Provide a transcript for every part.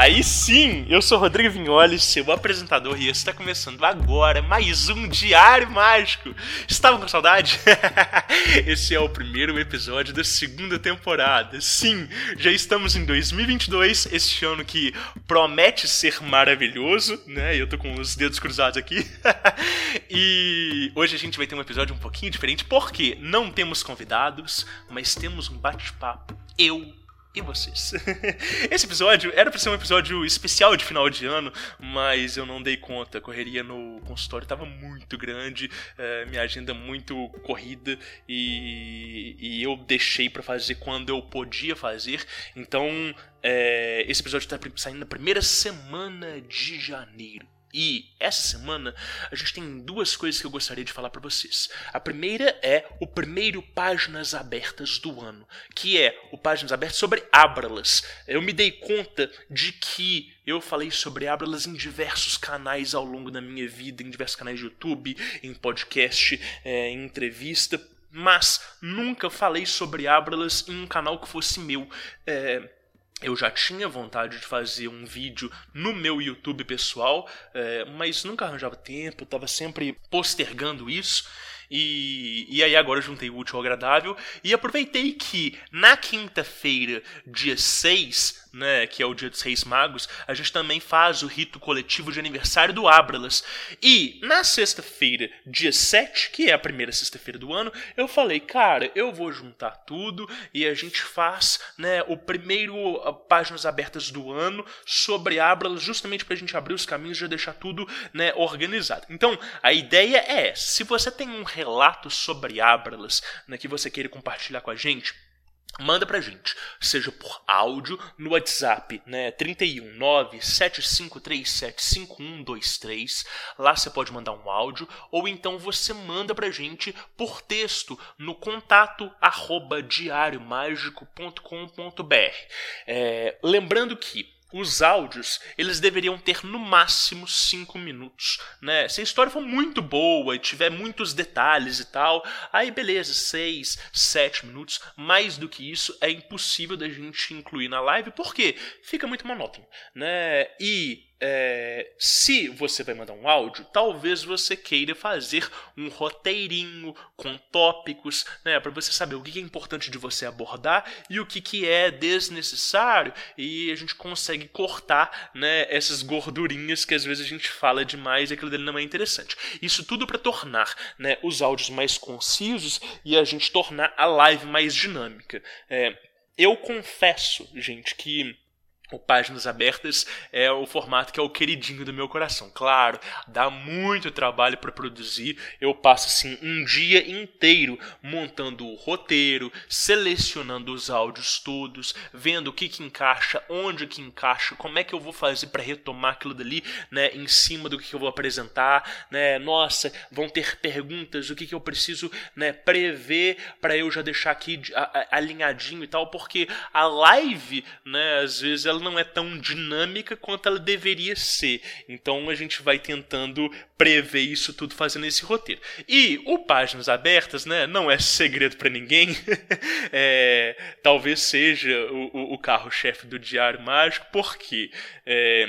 Aí sim, eu sou Rodrigo Vignoli, seu apresentador, e está começando agora mais um Diário Mágico. Estavam com saudade? Esse é o primeiro episódio da segunda temporada. Sim, já estamos em 2022, este ano que promete ser maravilhoso, né? Eu tô com os dedos cruzados aqui. e hoje a gente vai ter um episódio um pouquinho diferente, porque não temos convidados, mas temos um bate-papo. Eu e vocês. Esse episódio era para ser um episódio especial de final de ano, mas eu não dei conta. A correria no consultório estava muito grande, é, minha agenda muito corrida e, e eu deixei para fazer quando eu podia fazer. Então, é, esse episódio está saindo na primeira semana de janeiro. E essa semana a gente tem duas coisas que eu gostaria de falar para vocês. A primeira é o primeiro Páginas Abertas do ano, que é o Páginas Abertas sobre Abralas. Eu me dei conta de que eu falei sobre Abralas em diversos canais ao longo da minha vida, em diversos canais de YouTube, em podcast, é, em entrevista, mas nunca falei sobre Abralas em um canal que fosse meu. É, eu já tinha vontade de fazer um vídeo no meu YouTube pessoal, é, mas nunca arranjava tempo, estava sempre postergando isso. E, e aí agora eu juntei o útil ao agradável e aproveitei que na quinta-feira, dia 6, né, que é o dia dos Reis Magos, a gente também faz o rito coletivo de aniversário do Abralas. E na sexta-feira, dia 7, que é a primeira sexta-feira do ano, eu falei, cara, eu vou juntar tudo e a gente faz, né, o primeiro uh, páginas abertas do ano sobre Abralas, justamente para a gente abrir os caminhos e já deixar tudo, né, organizado. Então, a ideia é, se você tem um relato sobre Abralas né, que você queira compartilhar com a gente, manda pra gente, seja por áudio no WhatsApp, né, 31975375123. Lá você pode mandar um áudio ou então você manda pra gente por texto no contato arroba diariomágico.com.br. É, lembrando que os áudios eles deveriam ter no máximo 5 minutos, né? Se a história for muito boa e tiver muitos detalhes e tal, aí beleza, 6, 7 minutos. Mais do que isso é impossível da gente incluir na live, porque fica muito monótono, né? E é, se você vai mandar um áudio, talvez você queira fazer um roteirinho com tópicos, né, para você saber o que é importante de você abordar e o que, que é desnecessário, e a gente consegue cortar né, essas gordurinhas que às vezes a gente fala demais e aquilo dele não é interessante. Isso tudo para tornar né, os áudios mais concisos e a gente tornar a live mais dinâmica. É, eu confesso, gente, que o Páginas Abertas é o formato que é o queridinho do meu coração. Claro, dá muito trabalho para produzir. Eu passo assim um dia inteiro montando o roteiro, selecionando os áudios todos, vendo o que que encaixa, onde que encaixa, como é que eu vou fazer para retomar aquilo dali, né, em cima do que, que eu vou apresentar, né? Nossa, vão ter perguntas, o que que eu preciso, né, prever para eu já deixar aqui alinhadinho e tal, porque a live, né, às vezes ela não é tão dinâmica quanto ela deveria ser. Então a gente vai tentando prever isso tudo fazendo esse roteiro. E o Páginas Abertas, né, não é segredo para ninguém. é, talvez seja o, o carro-chefe do Diário Mágico, porque é,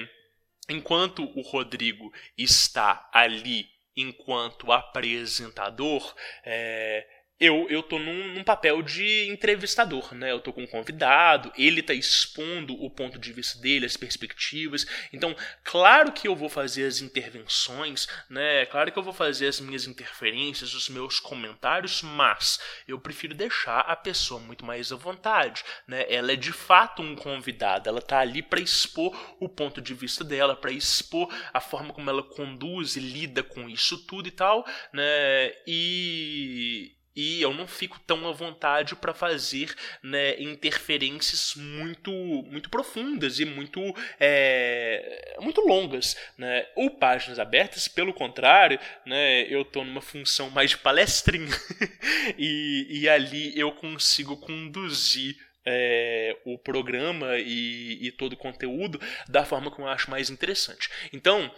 enquanto o Rodrigo está ali enquanto apresentador, é, eu, eu tô num, num, papel de entrevistador, né? Eu tô com um convidado, ele tá expondo o ponto de vista dele, as perspectivas. Então, claro que eu vou fazer as intervenções, né? Claro que eu vou fazer as minhas interferências, os meus comentários, mas eu prefiro deixar a pessoa muito mais à vontade, né? Ela é de fato um convidado, ela tá ali para expor o ponto de vista dela, para expor a forma como ela conduz e lida com isso tudo e tal, né? E e eu não fico tão à vontade para fazer né, interferências muito muito profundas e muito é, muito longas né? ou páginas abertas pelo contrário né, eu estou numa função mais de palestrinha e, e ali eu consigo conduzir é, o programa e, e, todo o conteúdo da forma que eu acho mais interessante. Então,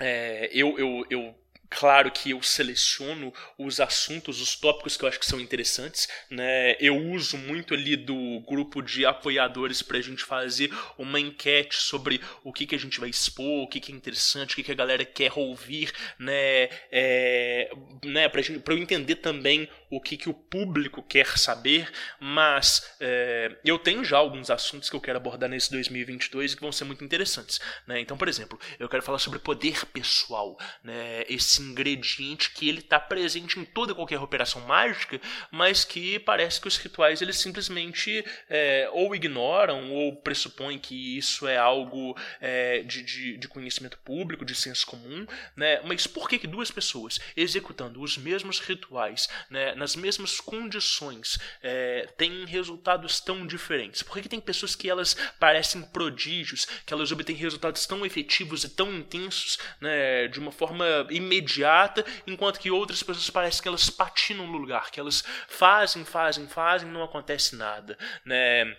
é, eu, eu, eu Claro que eu seleciono os assuntos, os tópicos que eu acho que são interessantes, né? Eu uso muito ali do grupo de apoiadores para a gente fazer uma enquete sobre o que, que a gente vai expor, o que, que é interessante, o que, que a galera quer ouvir, né? É, né? Para eu entender também o que, que o público quer saber, mas é, eu tenho já alguns assuntos que eu quero abordar nesse 2022 e que vão ser muito interessantes, né? Então, por exemplo, eu quero falar sobre poder pessoal, né? Esse ingrediente que ele está presente em toda qualquer operação mágica, mas que parece que os rituais eles simplesmente é, ou ignoram ou pressupõem que isso é algo é, de, de, de, conhecimento público, de senso comum, né? Mas por que, que duas pessoas executando os mesmos rituais, né, nas mesmas condições, é, têm resultados tão diferentes? Por que, que tem pessoas que elas parecem prodígios, que elas obtêm resultados tão efetivos e tão intensos, né, de uma forma imediata? enquanto que outras pessoas parecem que elas patinam no lugar, que elas fazem, fazem, fazem, não acontece nada, né?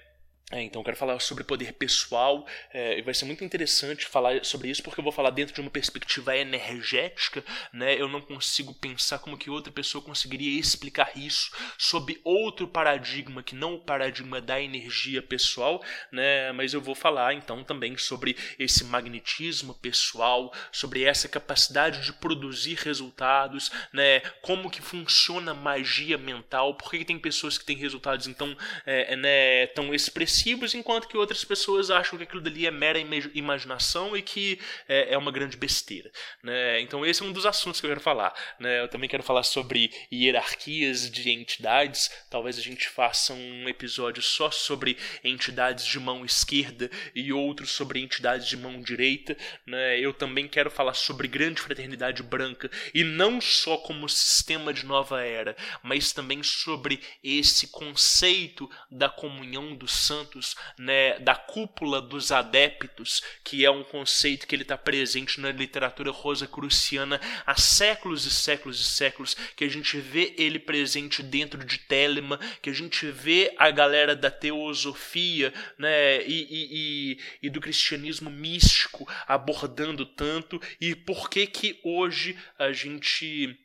É, então, eu quero falar sobre poder pessoal, é, e vai ser muito interessante falar sobre isso, porque eu vou falar dentro de uma perspectiva energética, né? Eu não consigo pensar como que outra pessoa conseguiria explicar isso sob outro paradigma, que não o paradigma da energia pessoal, né? Mas eu vou falar, então, também sobre esse magnetismo pessoal, sobre essa capacidade de produzir resultados, né? Como que funciona magia mental, por que, que tem pessoas que têm resultados, então, é, né, tão expressivos enquanto que outras pessoas acham que aquilo dali é mera imaginação e que é, é uma grande besteira. Né? Então esse é um dos assuntos que eu quero falar. Né? Eu também quero falar sobre hierarquias de entidades. Talvez a gente faça um episódio só sobre entidades de mão esquerda e outro sobre entidades de mão direita. Né? Eu também quero falar sobre grande fraternidade branca e não só como sistema de nova era, mas também sobre esse conceito da comunhão dos santos santos, né, da cúpula dos adeptos, que é um conceito que ele está presente na literatura rosacruciana há séculos e séculos e séculos, que a gente vê ele presente dentro de Telema, que a gente vê a galera da teosofia né, e, e, e, e do cristianismo místico abordando tanto, e por que que hoje a gente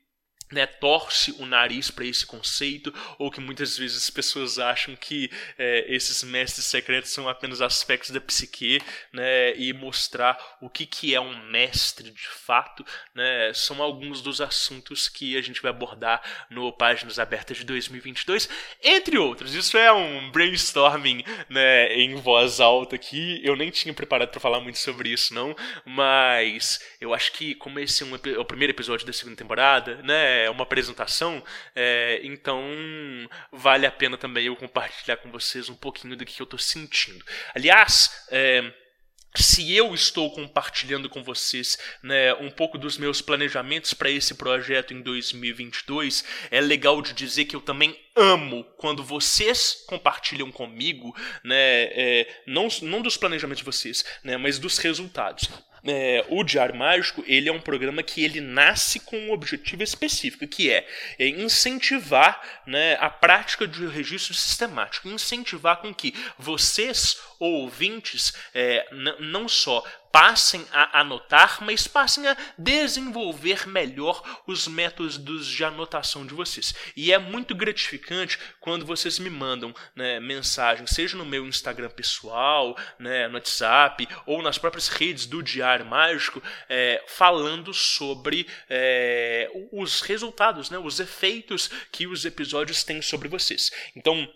né, torce o nariz para esse conceito, ou que muitas vezes as pessoas acham que é, esses mestres secretos são apenas aspectos da psique, né, e mostrar o que, que é um mestre de fato, né, são alguns dos assuntos que a gente vai abordar no Páginas Abertas de 2022, entre outros. Isso é um brainstorming né, em voz alta aqui, eu nem tinha preparado para falar muito sobre isso, não, mas eu acho que, como esse é, um, é o primeiro episódio da segunda temporada, né, é uma apresentação, é, então vale a pena também eu compartilhar com vocês um pouquinho do que eu estou sentindo. Aliás, é, se eu estou compartilhando com vocês né, um pouco dos meus planejamentos para esse projeto em 2022, é legal de dizer que eu também amo quando vocês compartilham comigo, né, é, não, não dos planejamentos de vocês, né, mas dos resultados é, o Diário Mágico ele é um programa que ele nasce com um objetivo específico, que é, é incentivar né, a prática de registro sistemático, incentivar com que vocês, ouvintes, é, não só passem a anotar, mas passem a desenvolver melhor os métodos de anotação de vocês. E é muito gratificante quando vocês me mandam né, mensagens, seja no meu Instagram pessoal, né, no WhatsApp ou nas próprias redes do Diário Mágico, é, falando sobre é, os resultados, né, os efeitos que os episódios têm sobre vocês. Então,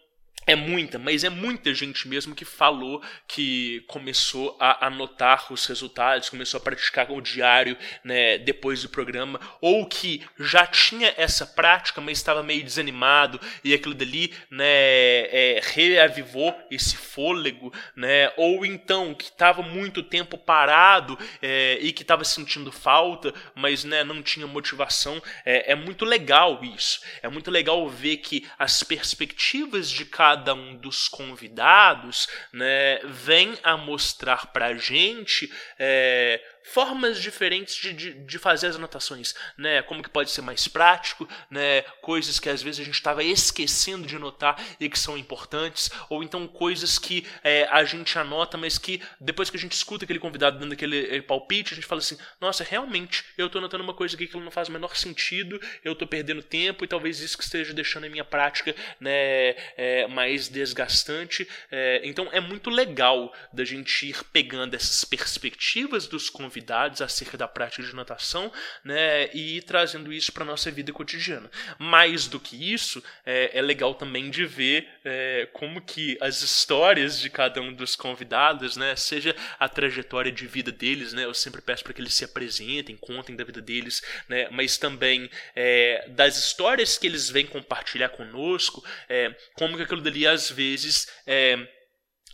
é muita, mas é muita gente mesmo que falou que começou a anotar os resultados, começou a praticar o diário né, depois do programa, ou que já tinha essa prática, mas estava meio desanimado e aquilo dali né, é, reavivou esse fôlego, né, ou então que estava muito tempo parado é, e que estava sentindo falta, mas né, não tinha motivação. É, é muito legal isso. É muito legal ver que as perspectivas de cada cada um dos convidados né, vem a mostrar para a gente é, formas diferentes de, de, de, fazer as anotações, né? Como que pode ser mais prático, né? Coisas que às vezes a gente estava esquecendo de anotar e que são importantes, ou então coisas que é, a gente anota, mas que depois que a gente escuta aquele convidado dando aquele palpite, a gente fala assim: nossa, realmente, eu estou anotando uma coisa aqui que não faz o menor sentido, eu estou perdendo tempo e talvez isso que esteja deixando a minha prática, né, é, mais desgastante. É, então é muito legal da gente ir pegando essas perspectivas dos convidados convidados acerca da prática de natação, né, e trazendo isso para nossa vida cotidiana. Mais do que isso, é, é legal também de ver é, como que as histórias de cada um dos convidados, né, seja a trajetória de vida deles, né, eu sempre peço para que eles se apresentem, contem da vida deles, né, mas também é, das histórias que eles vêm compartilhar conosco, é, como que aquilo dali às vezes é,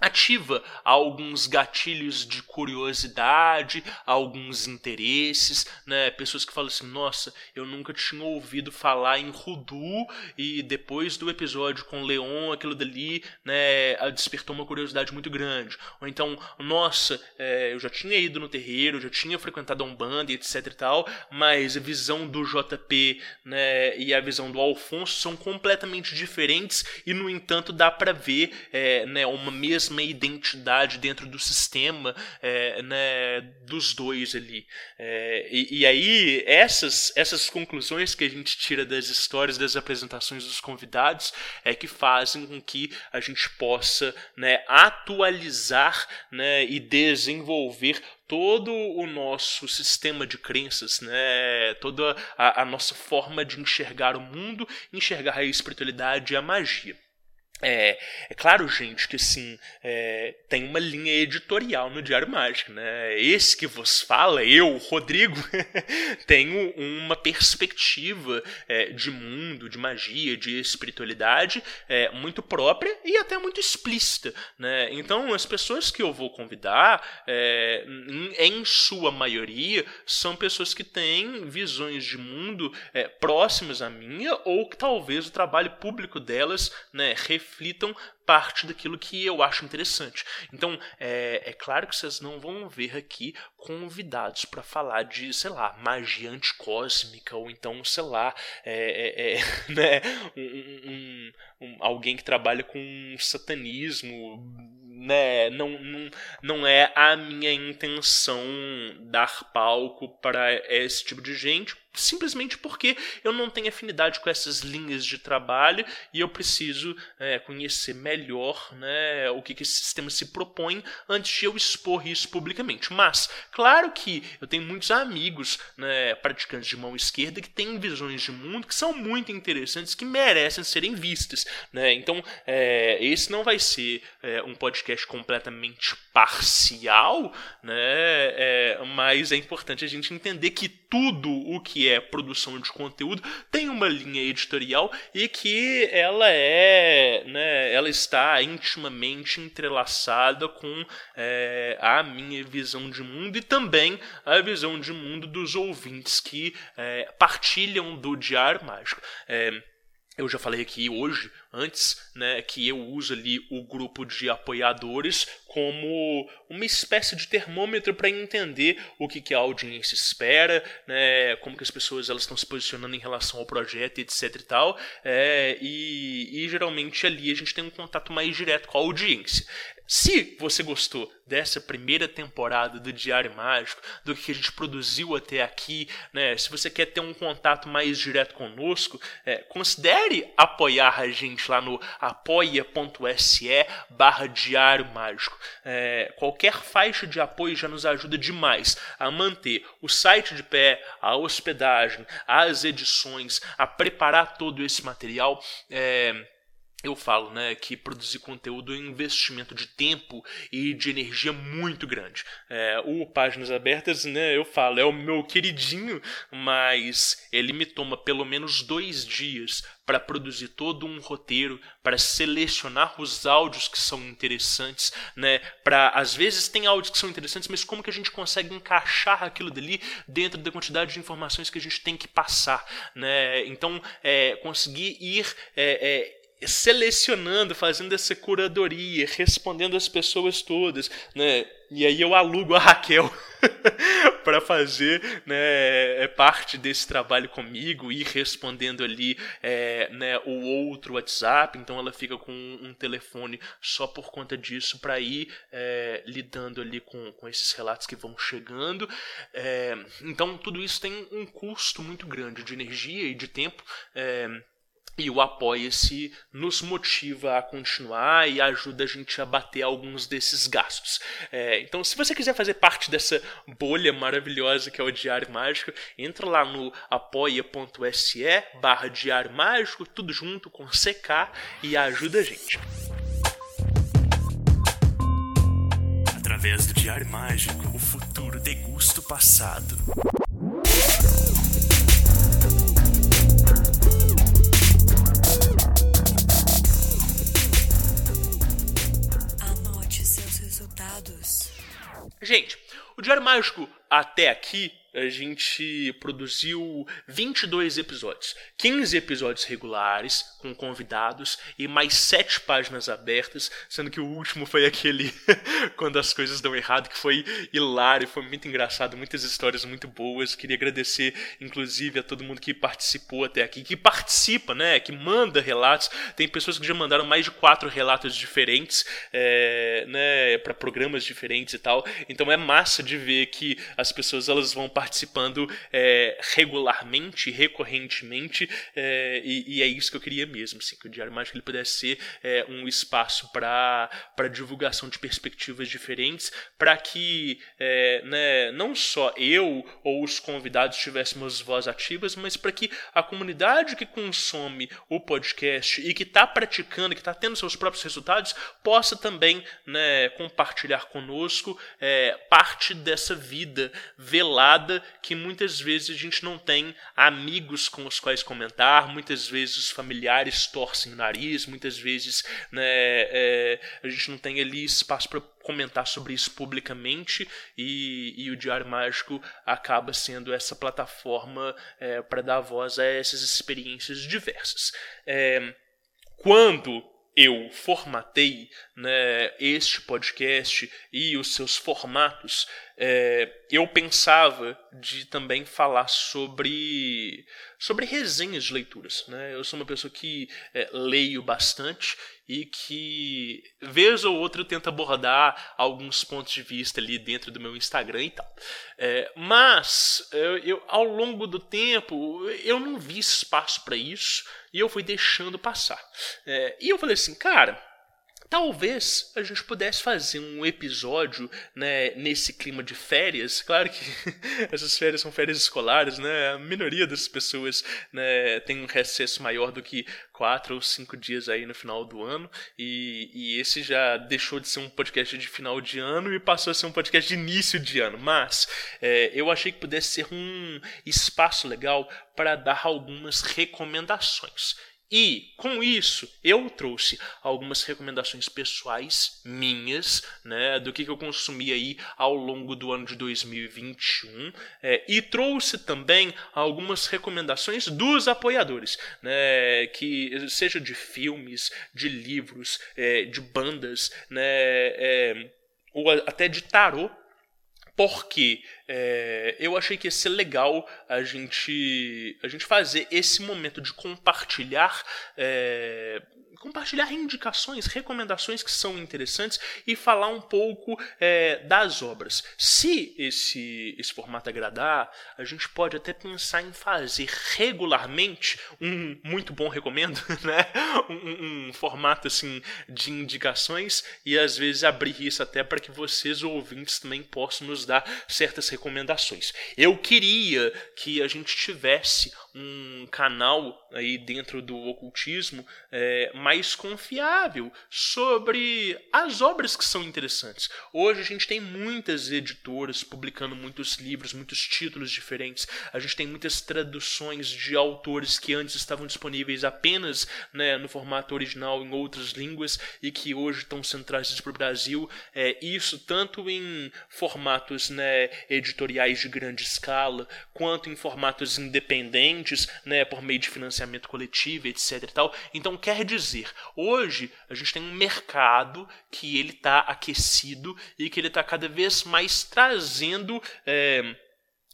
ativa alguns gatilhos de curiosidade, alguns interesses, né? Pessoas que falam assim: "Nossa, eu nunca tinha ouvido falar em Rudu e depois do episódio com Leon, aquilo dali, né, despertou uma curiosidade muito grande". Ou então, "Nossa, é, eu já tinha ido no terreiro, já tinha frequentado a Umbanda etc e tal, mas a visão do JP, né, e a visão do Alfonso são completamente diferentes e no entanto dá para ver, é, né, uma mesma mesma identidade dentro do sistema é, né, dos dois ali. É, e, e, aí, essas, essas conclusões que a gente tira das histórias, das apresentações dos convidados, é que fazem com que a gente possa né, atualizar né, e desenvolver todo o nosso sistema de crenças, né, toda a, a nossa forma de enxergar o mundo, enxergar a espiritualidade e a magia. É, é claro, gente, que assim, é, tem uma linha editorial no Diário Mágico, né? Esse que vos fala, eu, Rodrigo, tenho uma perspectiva é, de mundo, de magia, de espiritualidade é, muito própria e até muito explícita, né? Então, as pessoas que eu vou convidar, é, em, em, sua maioria, são pessoas que têm visões de mundo é, próximas à minha ou que talvez o trabalho público delas, né, reflitam parte daquilo que eu acho interessante. Então, é, é claro que vocês não vão ver aqui convidados para falar de, sei lá, magia anticósmica, ou então, sei lá, é, é, é né, um, um, um, alguém que trabalha com satanismo. Né, não, não, não é a minha intenção dar palco para esse tipo de gente, simplesmente porque eu não tenho afinidade com essas linhas de trabalho e eu preciso é, conhecer melhor né, o que, que esse sistema se propõe antes de eu expor isso publicamente. Mas, claro que eu tenho muitos amigos né, praticantes de mão esquerda que têm visões de mundo que são muito interessantes, que merecem serem vistas. Né? Então, é, esse não vai ser é, um podcast completamente parcial, né? É, mas é importante a gente entender que tudo o que é produção de conteúdo tem uma linha editorial e que ela é, né, ela está intimamente entrelaçada com é, a minha visão de mundo e também a visão de mundo dos ouvintes que é, partilham do Diário Mágico. É, eu já falei aqui hoje antes, né, que eu uso ali o grupo de apoiadores como uma espécie de termômetro para entender o que, que a audiência espera, né, como que as pessoas elas estão se posicionando em relação ao projeto, etc e tal, é, e, e geralmente ali a gente tem um contato mais direto com a audiência. Se você gostou dessa primeira temporada do Diário Mágico, do que a gente produziu até aqui, né, se você quer ter um contato mais direto conosco, é, considere apoiar a gente lá no apoia.se barra Diário Mágico. É, qualquer faixa de apoio já nos ajuda demais a manter o site de pé, a hospedagem, as edições, a preparar todo esse material. É, eu falo né, que produzir conteúdo é um investimento de tempo e de energia muito grande. É, o Páginas Abertas, né, eu falo, é o meu queridinho, mas ele me toma pelo menos dois dias para produzir todo um roteiro, para selecionar os áudios que são interessantes, né? Para às vezes tem áudios que são interessantes, mas como que a gente consegue encaixar aquilo dali dentro da quantidade de informações que a gente tem que passar, né? Então, é, conseguir ir é, é, selecionando, fazendo essa curadoria, respondendo as pessoas todas, né? E aí eu alugo a Raquel para fazer né, é parte desse trabalho comigo, ir respondendo ali é, né, o outro WhatsApp. Então ela fica com um telefone só por conta disso para ir é, lidando ali com, com esses relatos que vão chegando. É, então tudo isso tem um custo muito grande de energia e de tempo. É, e o Apoia-se nos motiva a continuar e ajuda a gente a bater alguns desses gastos. É, então, se você quiser fazer parte dessa bolha maravilhosa que é o Diário Mágico, entra lá no apoia.se barra Diário Mágico, tudo junto com CK e ajuda a gente. Através do Diário Mágico, o futuro degusta o passado. Gente, o Diário Mágico até aqui a gente produziu 22 episódios. 15 episódios regulares, com convidados, e mais 7 páginas abertas, sendo que o último foi aquele quando as coisas dão errado, que foi hilário, foi muito engraçado, muitas histórias muito boas. Queria agradecer, inclusive, a todo mundo que participou até aqui, que participa, né, que manda relatos. Tem pessoas que já mandaram mais de quatro relatos diferentes, é, né, para programas diferentes e tal. Então é massa de ver que as pessoas elas vão participando é, regularmente, recorrentemente, é, e, e, é isso que eu queria mesmo, assim, que o Diário Mágico ele pudesse ser é, um espaço para divulgação de perspectivas diferentes, para que é, né, não só eu ou os convidados tivéssemos voz ativas, mas para que a comunidade que consome o podcast e que está praticando, que está tendo seus próprios resultados, possa também né, compartilhar conosco é, parte dessa vida velada que muitas vezes a gente não tem amigos com os quais comentar, muitas vezes os familiares torcem o nariz, muitas vezes né, é, a gente não tem ali espaço para comentar sobre isso publicamente e, e, o Diário Mágico acaba sendo essa plataforma é, para dar voz a essas experiências diversas. É, quando eu formatei né, este podcast e os seus formatos, é, eu pensava de também falar sobre, sobre resenhas de leituras. Né? Eu sou uma pessoa que é, leio bastante e que, vez ou outra, eu tento abordar alguns pontos de vista ali dentro do meu Instagram e tal. É, mas, eu, eu, ao longo do tempo, eu não vi espaço para isso e eu fui deixando passar. É, e eu falei assim, cara Talvez a gente pudesse fazer um episódio né, nesse clima de férias. Claro que essas férias são férias escolares, né? A minoria das pessoas né, tem um recesso maior do que quatro ou cinco dias aí no final do ano. E, e esse já deixou de ser um podcast de final de ano e passou a ser um podcast de início de ano. Mas é, eu achei que pudesse ser um espaço legal para dar algumas recomendações. E com isso eu trouxe algumas recomendações pessoais minhas, né, do que, eu consumi aí ao longo do ano de 2021, é, e trouxe também algumas recomendações dos apoiadores, né, que seja de filmes, de livros, é, de bandas, né, é, ou até de tarô porque é, eu achei que ia ser legal a gente, a gente fazer esse momento de compartilhar é, compartilhar indicações, recomendações que são interessantes e falar um pouco é, das obras. Se esse, esse formato agradar, a gente pode até pensar em fazer regularmente um muito bom recomendo, né? Um, um formato assim de indicações e às vezes abrir isso até para que vocês ouvintes também possam nos dar certas recomendações. Eu queria que a gente tivesse um canal aí dentro do ocultismo é, mais confiável sobre as obras que são interessantes. Hoje a gente tem muitas editoras publicando muitos livros, muitos títulos diferentes. A gente tem muitas traduções de autores que antes estavam disponíveis apenas né, no formato original em outras línguas e que hoje estão sendo trazidos para o Brasil. É, isso tanto em formatos né, editoriais de grande escala, quanto em formatos independentes, né, por meio de financiamento coletivo, etc. E tal. Então, quer dizer, hoje a gente tem um mercado que ele está aquecido e que ele está cada vez mais trazendo. É,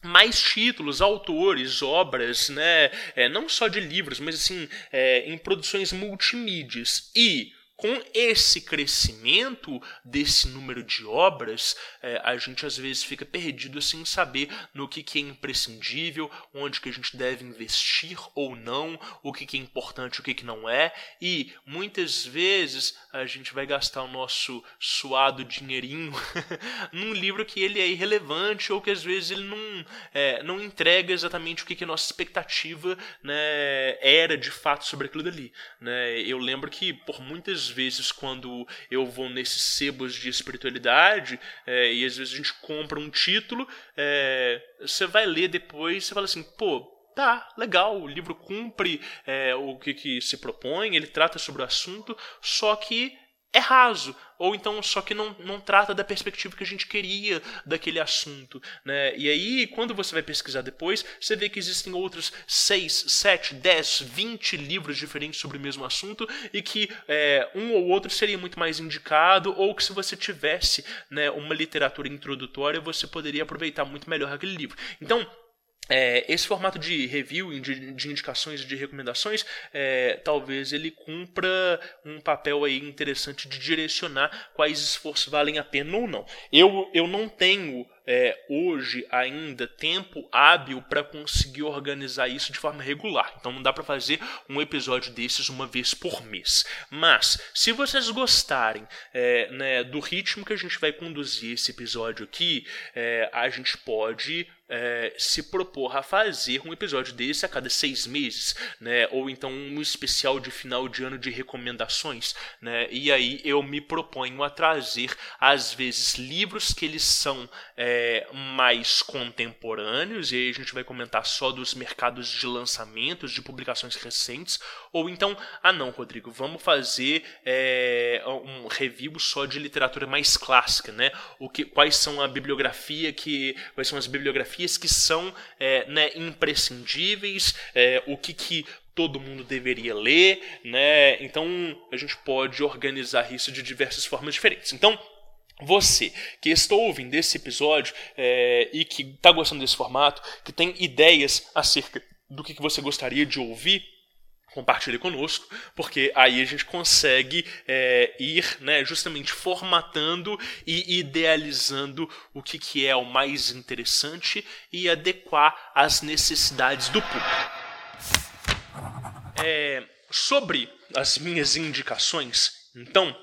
mais títulos, autores, obras, né? É, não só de livros, mas assim, é, em produções multimídias. E com esse crescimento desse número de obras, é, a gente às vezes fica perdido sem saber no que, que é imprescindível, onde que a gente deve investir ou não, o que, que é importante, o que, que não é, e muitas vezes a gente vai gastar o nosso suado dinheirinho num livro que ele é irrelevante ou que às vezes ele não, é, não entrega exatamente o que, que a nossa expectativa né, era de fato sobre aquilo dali. Né? Eu lembro que por muitas vezes quando eu vou nesses sebos de espiritualidade é, e às vezes a gente compra um título, é, você vai ler depois você fala assim, pô, tá, legal, o livro cumpre é, o que, que se propõe, ele trata sobre o assunto, só que é raso, ou então só que não, não trata da perspectiva que a gente queria daquele assunto. Né? E aí, quando você vai pesquisar depois, você vê que existem outros 6, 7, 10, 20 livros diferentes sobre o mesmo assunto e que é, um ou outro seria muito mais indicado, ou que se você tivesse né, uma literatura introdutória, você poderia aproveitar muito melhor aquele livro. Então, é, esse formato de review, de, de indicações e de recomendações, é, talvez ele cumpra um papel aí interessante de direcionar quais esforços valem a pena ou não. Eu, eu não tenho é, hoje ainda tempo hábil para conseguir organizar isso de forma regular. Então não dá para fazer um episódio desses uma vez por mês. Mas se vocês gostarem é, né, do ritmo que a gente vai conduzir esse episódio aqui, é, a gente pode é, se propor a fazer um episódio desse a cada seis meses, né? Ou então um especial de final de ano de recomendações, né? E aí eu me proponho a trazer às vezes livros que eles são é, mais contemporâneos e aí a gente vai comentar só dos mercados de lançamentos, de publicações recentes, ou então, ah não, Rodrigo, vamos fazer é, um review só de literatura mais clássica, né? O que, quais são a bibliografia que, quais são as bibliografias que são é, né, imprescindíveis, é, o que, que todo mundo deveria ler, né? Então a gente pode organizar isso de diversas formas diferentes. Então você que estou ouvindo esse episódio é, e que está gostando desse formato, que tem ideias acerca do que, que você gostaria de ouvir, compartilhe conosco, porque aí a gente consegue é, ir né, justamente formatando e idealizando o que, que é o mais interessante e adequar às necessidades do público. É, sobre as minhas indicações, então,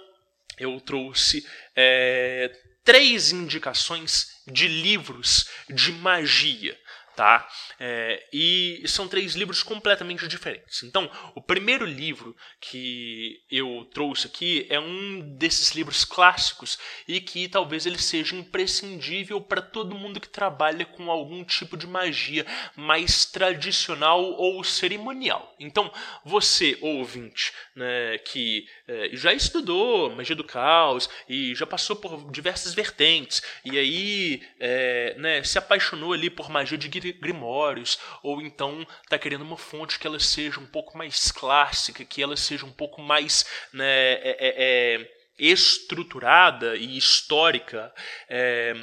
eu trouxe é, três indicações de livros de magia tá? É, e são três livros completamente diferentes. Então, o primeiro livro que eu trouxe aqui é um desses livros clássicos e que talvez ele seja imprescindível para todo mundo que trabalha com algum tipo de magia mais tradicional ou cerimonial. Então, você, ouvinte, né, que é, já estudou magia do caos e já passou por diversas vertentes e aí é, né, se apaixonou ali por magia de grimórios, ou então está querendo uma fonte que ela seja um pouco mais clássica, que ela seja um pouco mais né, é, é, é estruturada e histórica. É,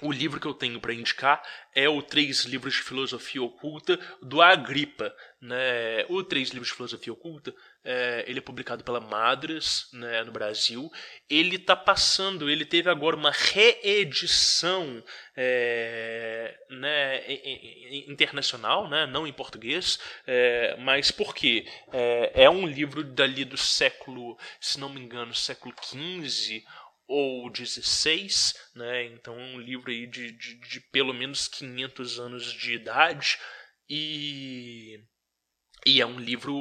o livro que eu tenho para indicar é o Três Livros de Filosofia Oculta do Agripa. Né? O Três Livros de Filosofia Oculta é, ele é publicado pela Madras né, no Brasil. Ele está passando, ele teve agora uma reedição é, né, internacional, né, não em português, é, mas por quê? É, é um livro dali do século, se não me engano, século XV ou 16, né? Então um livro aí de, de, de, pelo menos 500 anos de idade e e é um livro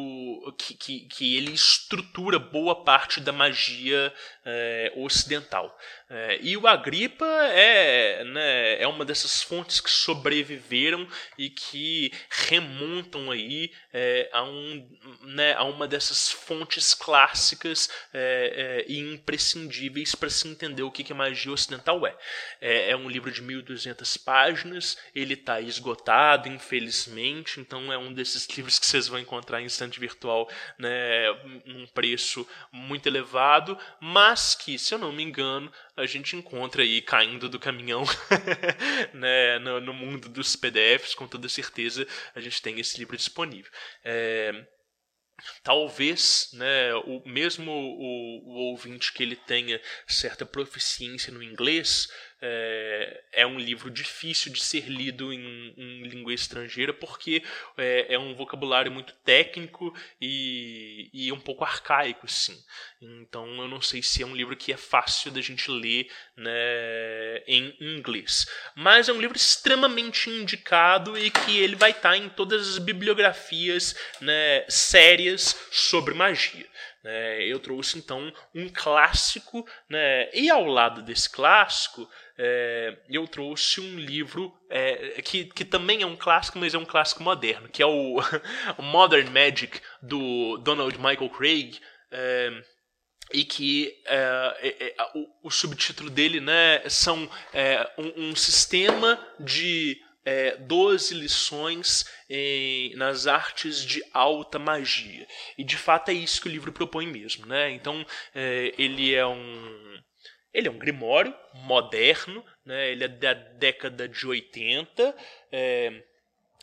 que, que, que, ele estrutura boa parte da magia é, ocidental. É, e o Agripa é, né, é uma dessas fontes que sobreviveram e que remontam aí é, a, um, né, a uma dessas fontes clássicas e imprescindíveis para se entender o que, que a magia ocidental é. é. É, um livro de 1.200 páginas, ele está esgotado, infelizmente, então é um desses livros que vocês vão encontrar em estante virtual né, num preço muito elevado, mas que, se eu não me engano, a gente encontra aí caindo do caminhão né, no, no, mundo dos PDFs, com toda certeza a gente tem esse livro disponível. É, talvez né, o mesmo o, o, ouvinte que ele tenha certa proficiência no inglês é, é, um livro difícil de ser lido em, em língua estrangeira porque é, é, um vocabulário muito técnico e, e um pouco arcaico, sim. Então eu não sei se é um livro que é fácil da gente ler né, em inglês. Mas é um livro extremamente indicado e que ele vai estar em todas as bibliografias né, sérias sobre magia. Né? Eu trouxe então um clássico, né? e ao lado desse clássico é, eu trouxe um livro é, que, que também é um clássico, mas é um clássico moderno, que é o, Modern Magic do Donald Michael Craig. É, e que é, é, é, o, o, subtítulo dele né, são um, um sistema de é, 12 lições em, nas artes de alta magia. E de fato é isso que o livro propõe mesmo. Né? Então é, ele é um. Ele é um grimório moderno, né? ele é da década de 80, é,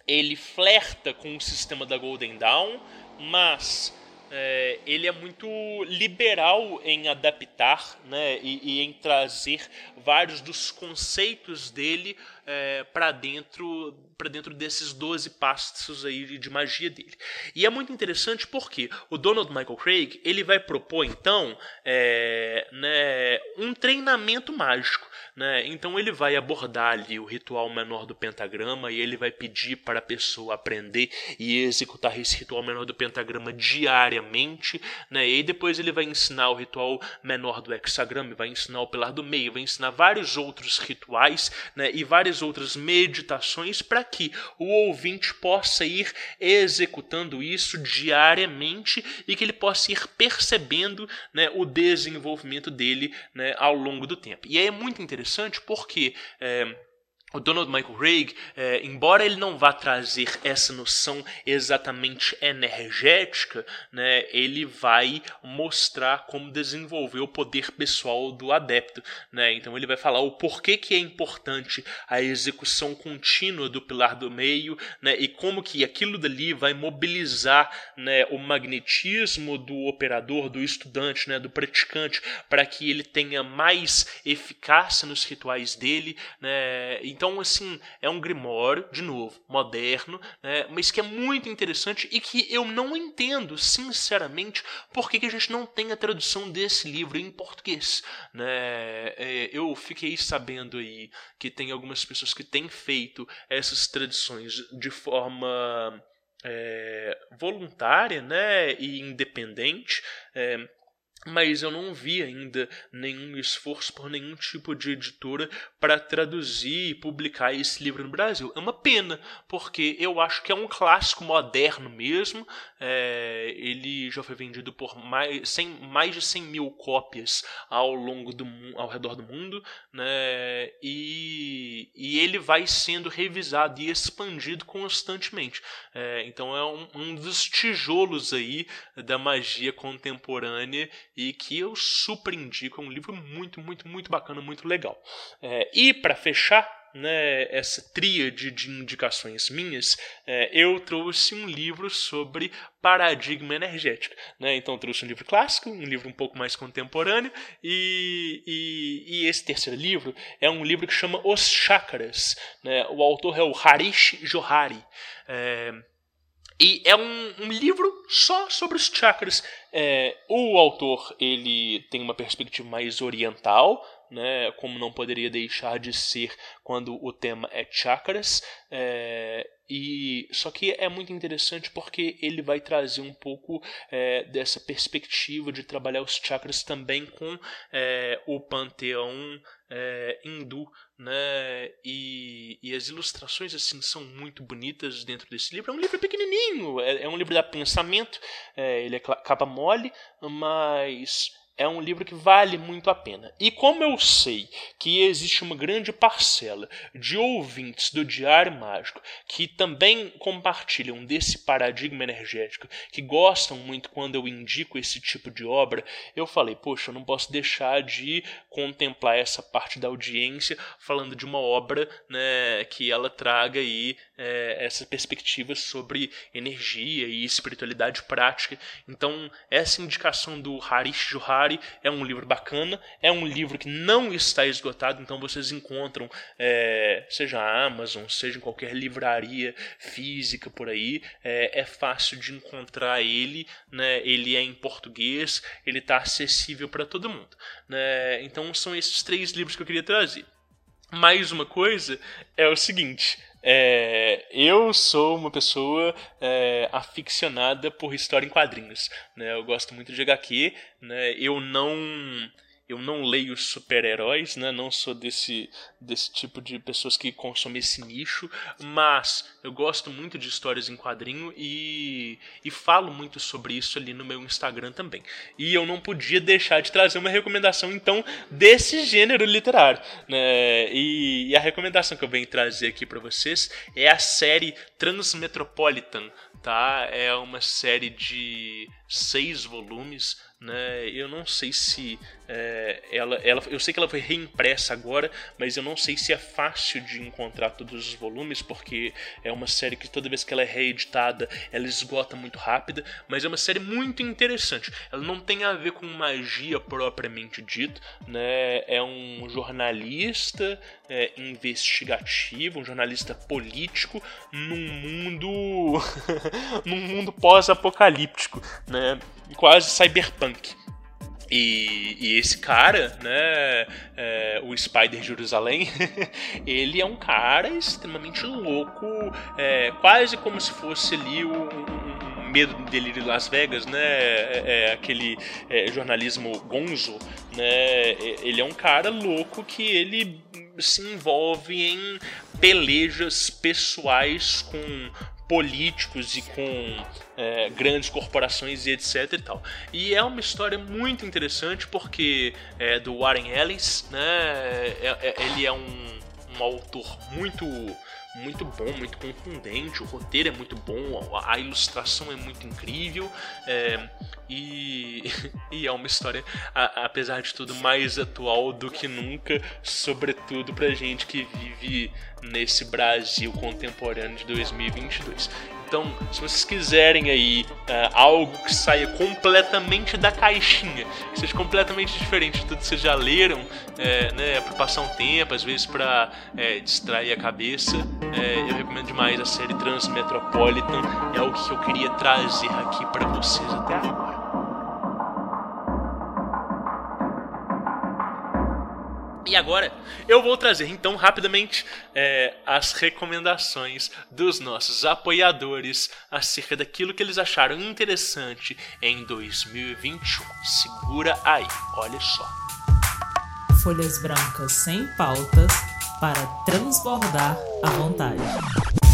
ele flerta com o sistema da Golden Dawn, mas é, ele é muito liberal em adaptar né, e, e em trazer vários dos conceitos dele é, para dentro para dentro desses 12 passos aí de magia dele. E é muito interessante porque o Donald Michael Craig ele vai propor então é, né, um treinamento mágico. Né? Então ele vai abordar ali o ritual menor do pentagrama e ele vai pedir para a pessoa aprender e executar esse ritual menor do pentagrama diariamente, né? E depois ele vai ensinar o ritual menor do hexagrama, vai ensinar o pilar do meio, vai ensinar vários outros rituais, né? E várias outras meditações para que o ouvinte possa ir executando isso diariamente e que ele possa ir percebendo, né, o desenvolvimento dele, né, ao longo do tempo. E aí é muito interessante interessante porque é, o Donald Michael Craig, é, embora ele não vá trazer essa noção exatamente energética, né, ele vai mostrar como desenvolver o poder pessoal do adepto. Né? Então ele vai falar o porquê que é importante a execução contínua do pilar do meio né, e como que aquilo dali vai mobilizar né, o magnetismo do operador, do estudante, né, do praticante, para que ele tenha mais eficácia nos rituais dele. Né? Então, assim, é um grimório, de novo, moderno, né, mas que é muito interessante e que eu não entendo, sinceramente, por que, que a gente não tem a tradução desse livro em português. Né? É, eu fiquei sabendo aí que tem algumas pessoas que têm feito essas traduções de forma é, voluntária né, e independente. É, mas eu não vi ainda nenhum esforço por nenhum tipo de editora para traduzir e publicar esse livro no Brasil. É uma pena, porque eu acho que é um clássico moderno mesmo. É, ele já foi vendido por mais, 100, mais de 100 mil cópias ao longo do ao redor do mundo, né? E, e ele vai sendo revisado e expandido constantemente. É, então é um, um dos tijolos aí da magia contemporânea e que eu super indico. É um livro muito, muito, muito bacana, muito legal. É, e para fechar né, essa tríade de indicações minhas, é, eu trouxe um livro sobre paradigma energético. Né? Então, trouxe um livro clássico, um livro um pouco mais contemporâneo, e, e, e esse terceiro livro é um livro que chama Os Chakras. Né? O autor é o Harish Johari. É, e é um, um, livro só sobre os chakras. É, o autor ele tem uma perspectiva mais oriental, né, como não poderia deixar de ser quando o tema é chakras. É, e só que é muito interessante porque ele vai trazer um pouco é, dessa perspectiva de trabalhar os chakras também com é, o panteão é, hindu, né? E, e, as ilustrações assim são muito bonitas dentro desse livro. É um livro pequenininho, é, é um livro da pensamento. É, ele é capa mole, mas é um livro que vale muito a pena. E como eu sei que existe uma grande parcela de ouvintes do Diário Mágico que também compartilham desse paradigma energético, que gostam muito quando eu indico esse tipo de obra, eu falei, poxa, eu não posso deixar de contemplar essa parte da audiência falando de uma obra né, que ela traga aí é, essa perspectiva sobre energia e espiritualidade prática. Então, essa indicação do Harish Johari é um livro bacana, é um livro que não está esgotado, então vocês encontram, é, seja Amazon, seja em qualquer livraria física por aí, é, é fácil de encontrar ele, né? ele é em português, ele está acessível para todo mundo. Né? Então são esses três livros que eu queria trazer. Mais uma coisa é o seguinte: é, eu sou uma pessoa é, aficionada por história em quadrinhos. Né? Eu gosto muito de HQ. Né? Eu não eu não leio super-heróis, né? Não sou desse, desse tipo de pessoas que consomem esse nicho, mas eu gosto muito de histórias em quadrinho e, e falo muito sobre isso ali no meu Instagram também. E eu não podia deixar de trazer uma recomendação, então, desse gênero literário. Né? E, e a recomendação que eu venho trazer aqui para vocês é a série Transmetropolitan, tá? É uma série de seis volumes né? Eu não sei se é, ela, ela, eu sei que ela foi reimpressa agora, mas eu não sei se é fácil de encontrar todos os volumes, porque é uma série que toda vez que ela é reeditada, ela esgota muito rápida, mas é uma série muito interessante. Ela não tem a ver com magia propriamente dito, né? É um jornalista é, investigativo, um jornalista político num mundo num mundo pós-apocalíptico, né? Quase cyberpunk. E, e, esse cara, né, é, o Spider Jerusalém, ele é um cara extremamente louco, é, quase como se fosse ali o, um, medo dele de Las Vegas, né, é, é aquele é, jornalismo gonzo, né, ele é um cara louco que ele se envolve em pelejas pessoais com políticos e com é, grandes corporações e etc e tal. E é uma história muito interessante porque é do Warren Ellis, né? É, é, ele é um, um autor muito muito bom, muito contundente, o roteiro é muito bom, a, a ilustração é muito incrível é, e, e, é uma história, a, apesar de tudo, mais atual do que nunca, sobretudo pra gente que vive nesse Brasil contemporâneo de 2022. Então, se vocês quiserem aí uh, algo que saia completamente da caixinha, que seja completamente diferente de tudo que vocês já leram, é, né, para passar um tempo, às vezes para é, distrair a cabeça, é, eu recomendo demais a série Transmetropolitan. É o que eu queria trazer aqui para vocês até agora. E agora eu vou trazer então rapidamente é, as recomendações dos nossos apoiadores acerca daquilo que eles acharam interessante em 2021. Segura aí, olha só. Folhas brancas sem pautas para transbordar a vontade.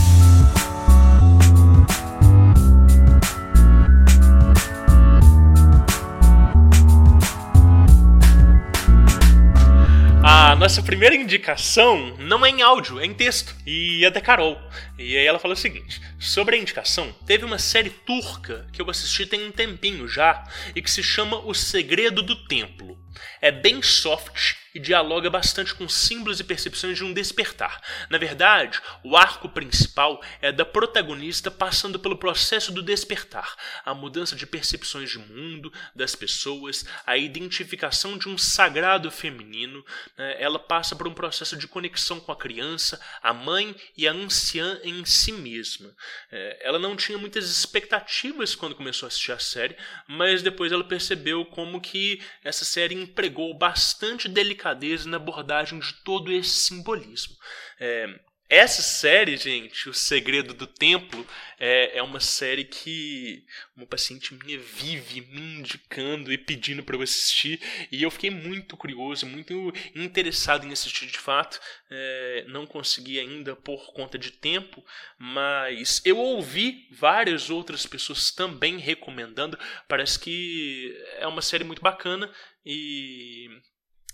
A nossa primeira indicação não é em áudio, é em texto. E é da Carol. E aí ela fala o seguinte: sobre a indicação, teve uma série turca que eu assisti tem um tempinho já e que se chama O Segredo do Templo. É bem soft e dialoga bastante com símbolos e percepções de um despertar. Na verdade, o arco principal é da protagonista passando pelo processo do despertar, a mudança de percepções de mundo, das pessoas, a identificação de um sagrado feminino. Né? Ela passa por um processo de conexão com a criança, a mãe e a anciã em si mesma. É, ela não tinha muitas expectativas quando começou a assistir a série, mas depois ela percebeu como que essa série empregou bastante delicadeza delicadeza na abordagem de todo esse simbolismo. É, essa série, gente, O Segredo do Templo, é, é uma série que uma paciente minha vive me indicando e pedindo para eu assistir. E eu fiquei muito curioso, muito interessado em assistir de fato. É, não consegui ainda por conta de tempo, mas eu ouvi várias outras pessoas também recomendando. Parece que é uma série muito bacana e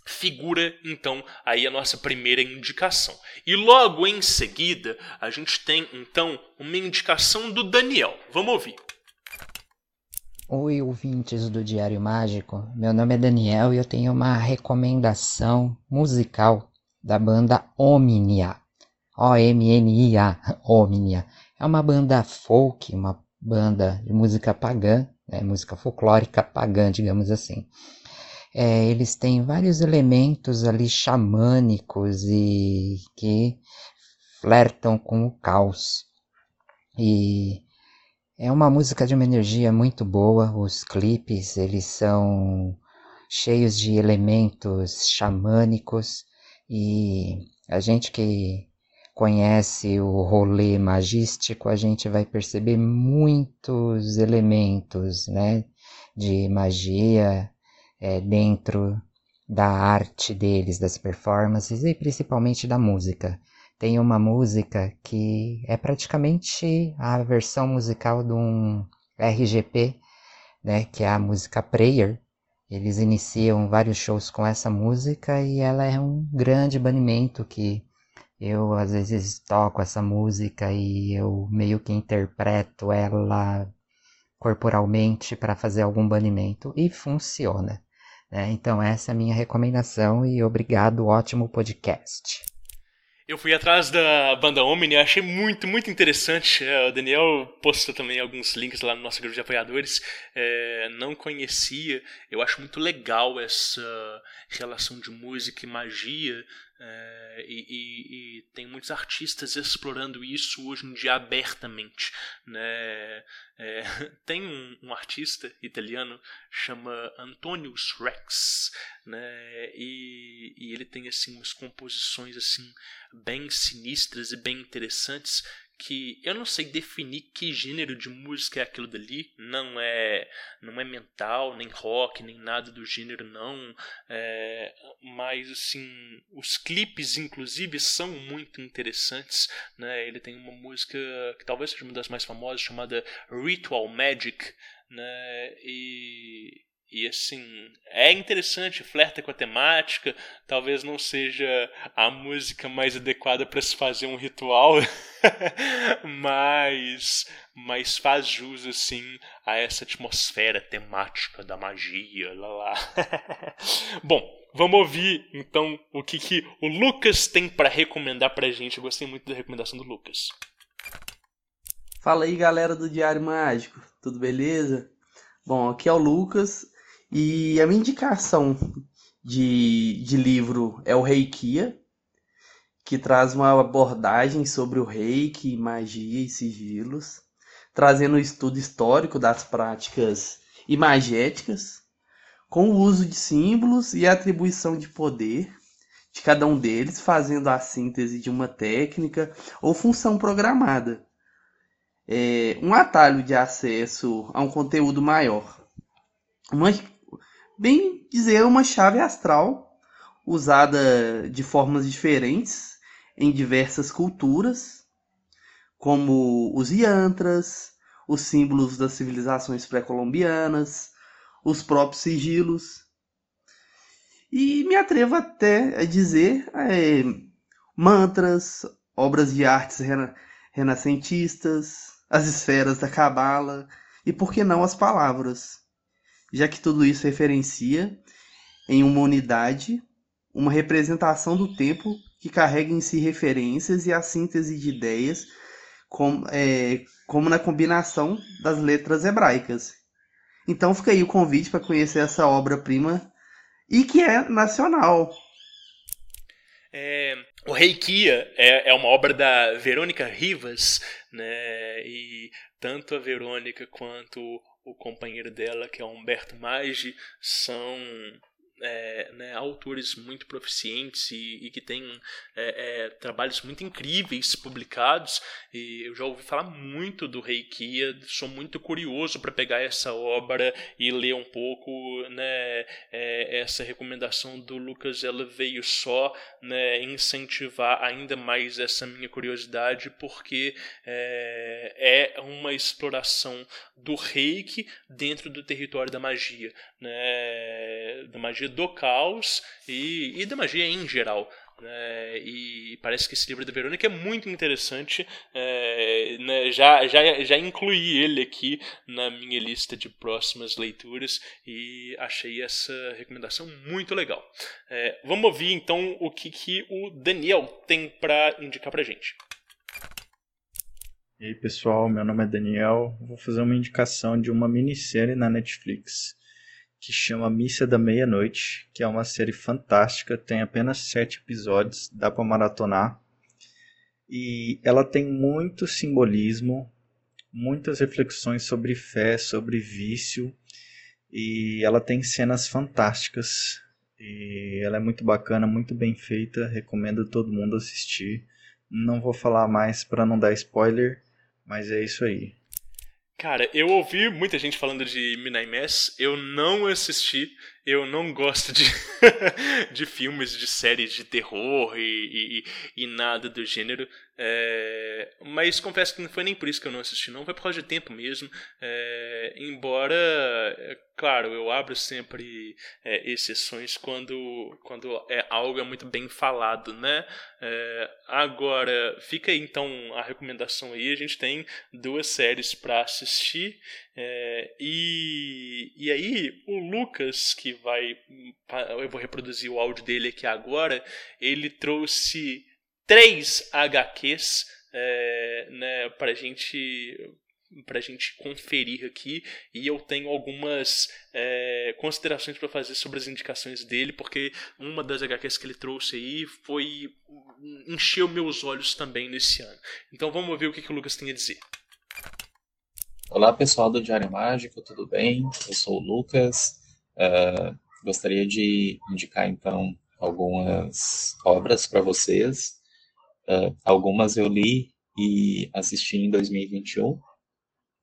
figura então aí a nossa primeira indicação. E logo em seguida, a gente tem então uma indicação do Daniel. Vamos ouvir. Oi, ouvintes do Diário Mágico. Meu nome é Daniel e eu tenho uma recomendação musical da banda Omnia. O-M-N-I-A, Omnia. É uma banda folk, uma banda de música pagã, né, música folclórica pagã, digamos assim. É, eles têm vários elementos ali xamânicos e que flertam com o caos. E é uma música de uma energia muito boa. Os clipes, eles são cheios de elementos xamânicos e a gente que conhece o rolê magístico, a gente vai perceber muitos elementos, né, de magia é, dentro da arte deles, das performances e principalmente da música. Tem uma música que é praticamente a versão musical de um RGP, né, que é a música Prayer. Eles iniciam vários shows com essa música e ela é um grande banimento que eu às vezes toco essa música e eu meio que interpreto ela corporalmente para fazer algum banimento e funciona. Né? Então, essa é a minha recomendação e obrigado, ótimo podcast. Eu fui atrás da banda Omni, achei muito, muito interessante. É, o Daniel postou também alguns links lá no nosso grupo de apoiadores. É, não conhecia, eu acho muito legal essa relação de música e magia é, e, e, e, tem muitos artistas explorando isso hoje em dia abertamente. Né? É, tem um, um, artista italiano chama Antonius Rex, né? E, e, ele tem assim umas composições assim bem sinistras e bem interessantes que eu não sei definir que gênero de música é aquilo dali, não é não é mental, nem rock, nem nada do gênero não, é, mas assim os clipes inclusive são muito interessantes, né? Ele tem uma música que talvez seja uma das mais famosas chamada Ritual Magic, né? E e assim, é interessante, flerta com a temática, talvez não seja a música mais adequada para se fazer um ritual, mas, mas faz jus assim a essa atmosfera temática da magia, lá lá. Bom, vamos ouvir então o que, que o Lucas tem para recomendar pra gente. Eu gostei muito da recomendação do Lucas. Fala aí, galera do Diário Mágico, tudo beleza? Bom, aqui é o Lucas e a minha indicação de, de livro é o Reikia, que traz uma abordagem sobre o reiki, magia e sigilos, trazendo um estudo histórico das práticas imagéticas, com o uso de símbolos e atribuição de poder de cada um deles, fazendo a síntese de uma técnica ou função programada. É um atalho de acesso a um conteúdo maior. Uma bem dizer uma chave astral usada de formas diferentes em diversas culturas, como os yantras, os símbolos das civilizações pré-colombianas, os próprios sigilos. E me atrevo até a dizer é, mantras, obras de artes rena renascentistas, as esferas da cabala e por que não as palavras já que tudo isso referencia em uma unidade, uma representação do tempo que carrega em si referências e a síntese de ideias, como, é, como na combinação das letras hebraicas. Então fica aí o convite para conhecer essa obra-prima e que é nacional. É, o Reikia é, é uma obra da Verônica Rivas, né? E tanto a Verônica quanto o companheiro dela, que é Humberto Maggi, são é, né, autores muito proficientes e, e que têm é, é, trabalhos muito incríveis publicados. E eu já ouvi falar muito do Reikia, sou muito curioso para pegar essa obra e ler um pouco. Né, é, essa recomendação do Lucas ela veio só né, incentivar ainda mais essa minha curiosidade, porque é, é uma exploração do reiki dentro do território da magia, né, da magia do caos e, e da magia em geral. É, e parece que esse livro da Verônica é muito interessante. É, né, já, já, já incluí ele aqui na minha lista de próximas leituras e achei essa recomendação muito legal. É, vamos ouvir então o que, que o Daniel tem para indicar para gente. E aí pessoal, meu nome é Daniel. Vou fazer uma indicação de uma minissérie na Netflix que chama Missa da Meia-Noite, que é uma série fantástica, tem apenas sete episódios, dá para maratonar. E ela tem muito simbolismo, muitas reflexões sobre fé, sobre vício, e ela tem cenas fantásticas. E ela é muito bacana, muito bem feita, recomendo todo mundo assistir. Não vou falar mais para não dar spoiler, mas é isso aí. Cara, eu ouvi muita gente falando de Midnight Mass, eu não assisti, eu não gosto de, de filmes, de séries de terror e, e, e nada do gênero. É, mas confesso que não foi nem por isso que eu não assisti, não. Foi por causa de tempo mesmo. É, embora, é, claro, eu abro sempre exceções quando, quando é algo é muito bem falado, né? Agora, fica aí então a recomendação aí. A gente tem duas séries para assistir. É, e, e aí, o Lucas, que vai. Eu vou reproduzir o áudio dele aqui agora. Ele trouxe três HQs é, né, para gente para gente conferir aqui e eu tenho algumas é, considerações para fazer sobre as indicações dele porque uma das HQs que ele trouxe aí foi encheu meus olhos também nesse ano então vamos ver o que, que o Lucas tem a dizer Olá pessoal do Diário Mágico, tudo bem? Eu sou o Lucas. Uh, gostaria de indicar então algumas obras para vocês. Uh, algumas eu li e assisti em 2021,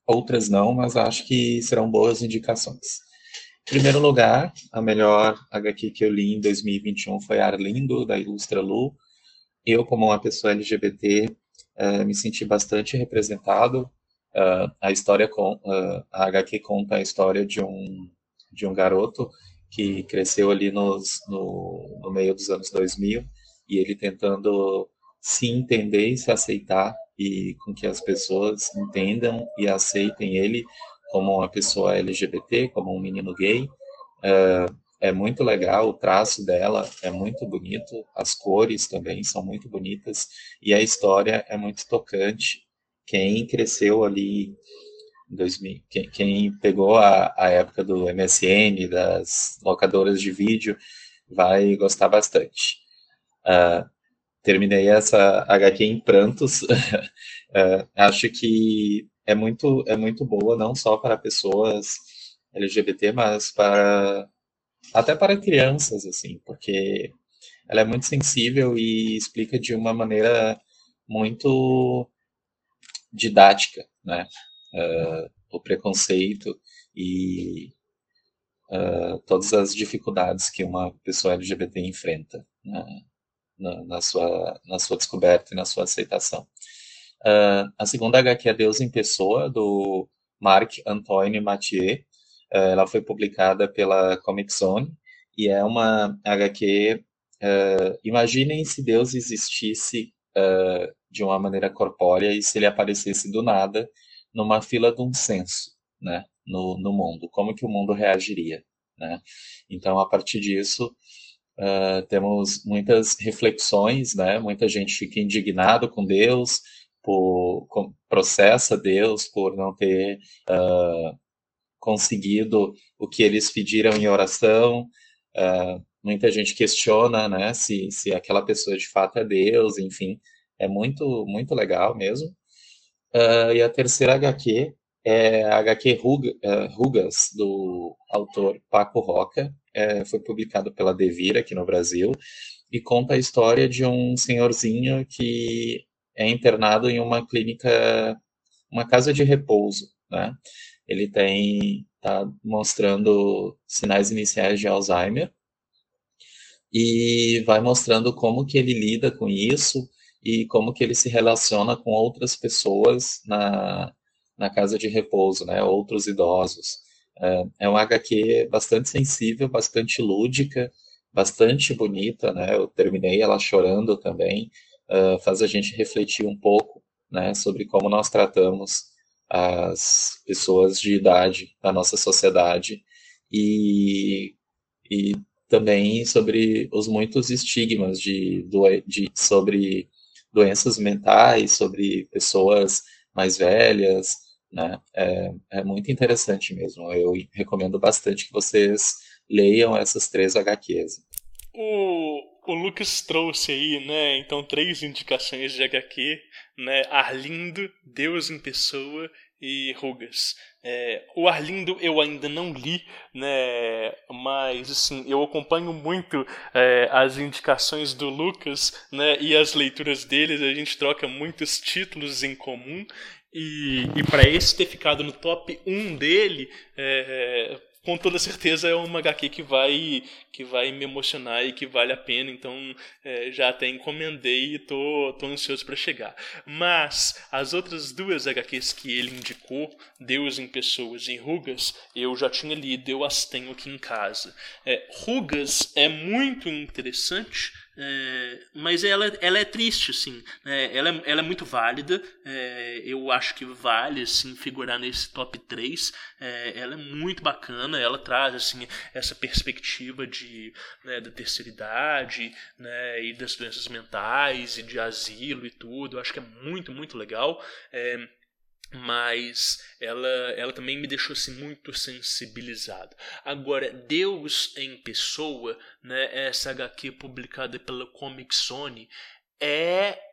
outras não, mas acho que serão boas indicações. Em primeiro lugar, a melhor HQ que eu li em 2021 foi Arlindo, da Ilustra Lu. Eu, como uma pessoa LGBT, uh, me senti bastante representado. Uh, a história com, uh, a HQ conta a história de um de um garoto que cresceu ali nos, no, no meio dos anos 2000 e ele tentando se entender e se aceitar e com que as pessoas entendam e aceitem ele como uma pessoa LGBT, como um menino gay. É, é muito legal, o traço dela é muito bonito, as cores também são muito bonitas e a história é muito tocante. Quem cresceu ali em 2000, quem, quem pegou a, a época do MSN, das locadoras de vídeo, vai gostar bastante. Uh, terminei essa HQ em prantos. é, acho que é muito, é muito boa, não só para pessoas LGBT, mas para até para crianças, assim, porque ela é muito sensível e explica de uma maneira muito didática, né? Uh, o preconceito e uh, todas as dificuldades que uma pessoa LGBT enfrenta. Né? na, na, sua, na sua descoberta e na sua aceitação. Uh, a segunda HQ é Deus em Pessoa, do Marc Antoine Mathieu. Ela foi publicada pela Comic Zone e é uma HQ. Imaginem se Deus existisse uh, de uma maneira corpórea e se ele aparecesse do nada numa fila de um censo, né, no, no mundo. Como que o mundo reagiria, né? Então, a partir disso, Uh, temos muitas reflexões, né? Muita gente fica indignado com Deus, por com, processa Deus por não ter uh, conseguido o que eles pediram em oração. Uh, muita gente questiona, né? Se, se aquela pessoa de fato é Deus, enfim, é muito muito legal mesmo. e a terceira HQ é a HQ Rugas do autor Paco Roca é, foi publicado pela Devir aqui no Brasil e conta a história de um senhorzinho que é internado em uma clínica, uma casa de repouso, né? Ele tem tá mostrando sinais iniciais de Alzheimer e vai mostrando como que ele lida com isso e como que ele se relaciona com outras pessoas na, na casa de repouso, né? Outros idosos. É, é uma HQ bastante sensível, bastante lúdica, bastante bonita, né? Eu terminei ela chorando também, uh, faz a gente refletir um pouco, né, sobre como nós tratamos as pessoas de idade da nossa sociedade e, e também sobre os muitos estigmas de, de, sobre doenças mentais, sobre pessoas mais velhas, né? É, é muito interessante mesmo. Eu recomendo bastante que vocês leiam essas três HQs. O, o Lucas trouxe aí, né? Então, três indicações de HQ, né? Arlindo, Deus em Pessoa e Rugas. É, o Arlindo eu ainda não li, né, mas assim, eu acompanho muito é, as indicações do Lucas né, e as leituras deles, a gente troca muitos títulos em comum. E, e para esse ter ficado no top 1 dele, é, com toda certeza é uma HQ que vai que vai me emocionar e que vale a pena, então é, já até encomendei e tô, tô ansioso para chegar. Mas as outras duas HQs que ele indicou, Deus em Pessoas e Rugas, eu já tinha lido, eu as tenho aqui em casa. É, Rugas é muito interessante é, mas ela, ela é triste, assim. Né? Ela, é, ela é muito válida. É, eu acho que vale, assim, figurar nesse top 3. É, ela é muito bacana. Ela traz, assim, essa perspectiva de, né, da terceira idade, né, e das doenças mentais, e de asilo e tudo. Eu acho que é muito, muito legal. É, mas ela, ela também me deixou assim, muito sensibilizado. Agora, Deus em Pessoa, né, essa HQ publicada pela Comic Zone, é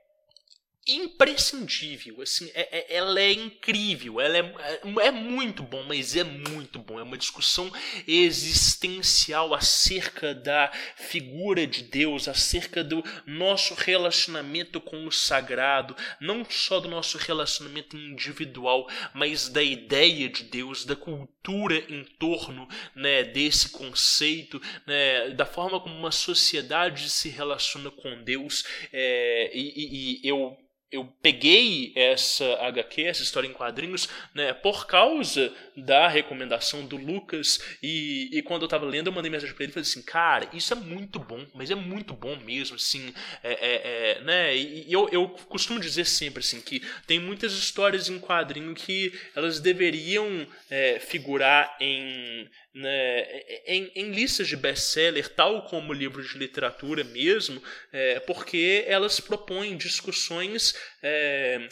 imprescindível, assim, é, é, ela é incrível, ela é, é, é, muito bom, mas é muito bom, é uma discussão existencial acerca da figura de Deus, acerca do nosso relacionamento com o sagrado, não só do nosso relacionamento individual, mas da ideia de Deus, da cultura em torno né, desse conceito, né, da forma como uma sociedade se relaciona com Deus, é, e, e, e eu eu peguei essa HQ, essa história em quadrinhos, né, por causa da recomendação do Lucas. E, e quando eu tava lendo, eu mandei mensagem para ele e falei assim: Cara, isso é muito bom, mas é muito bom mesmo, assim. É, é, é né? E eu, eu costumo dizer sempre assim: que tem muitas histórias em quadrinho que elas deveriam é, figurar em né, em, em, listas de best-seller, tal como livros de literatura mesmo, é, porque elas propõem discussões é,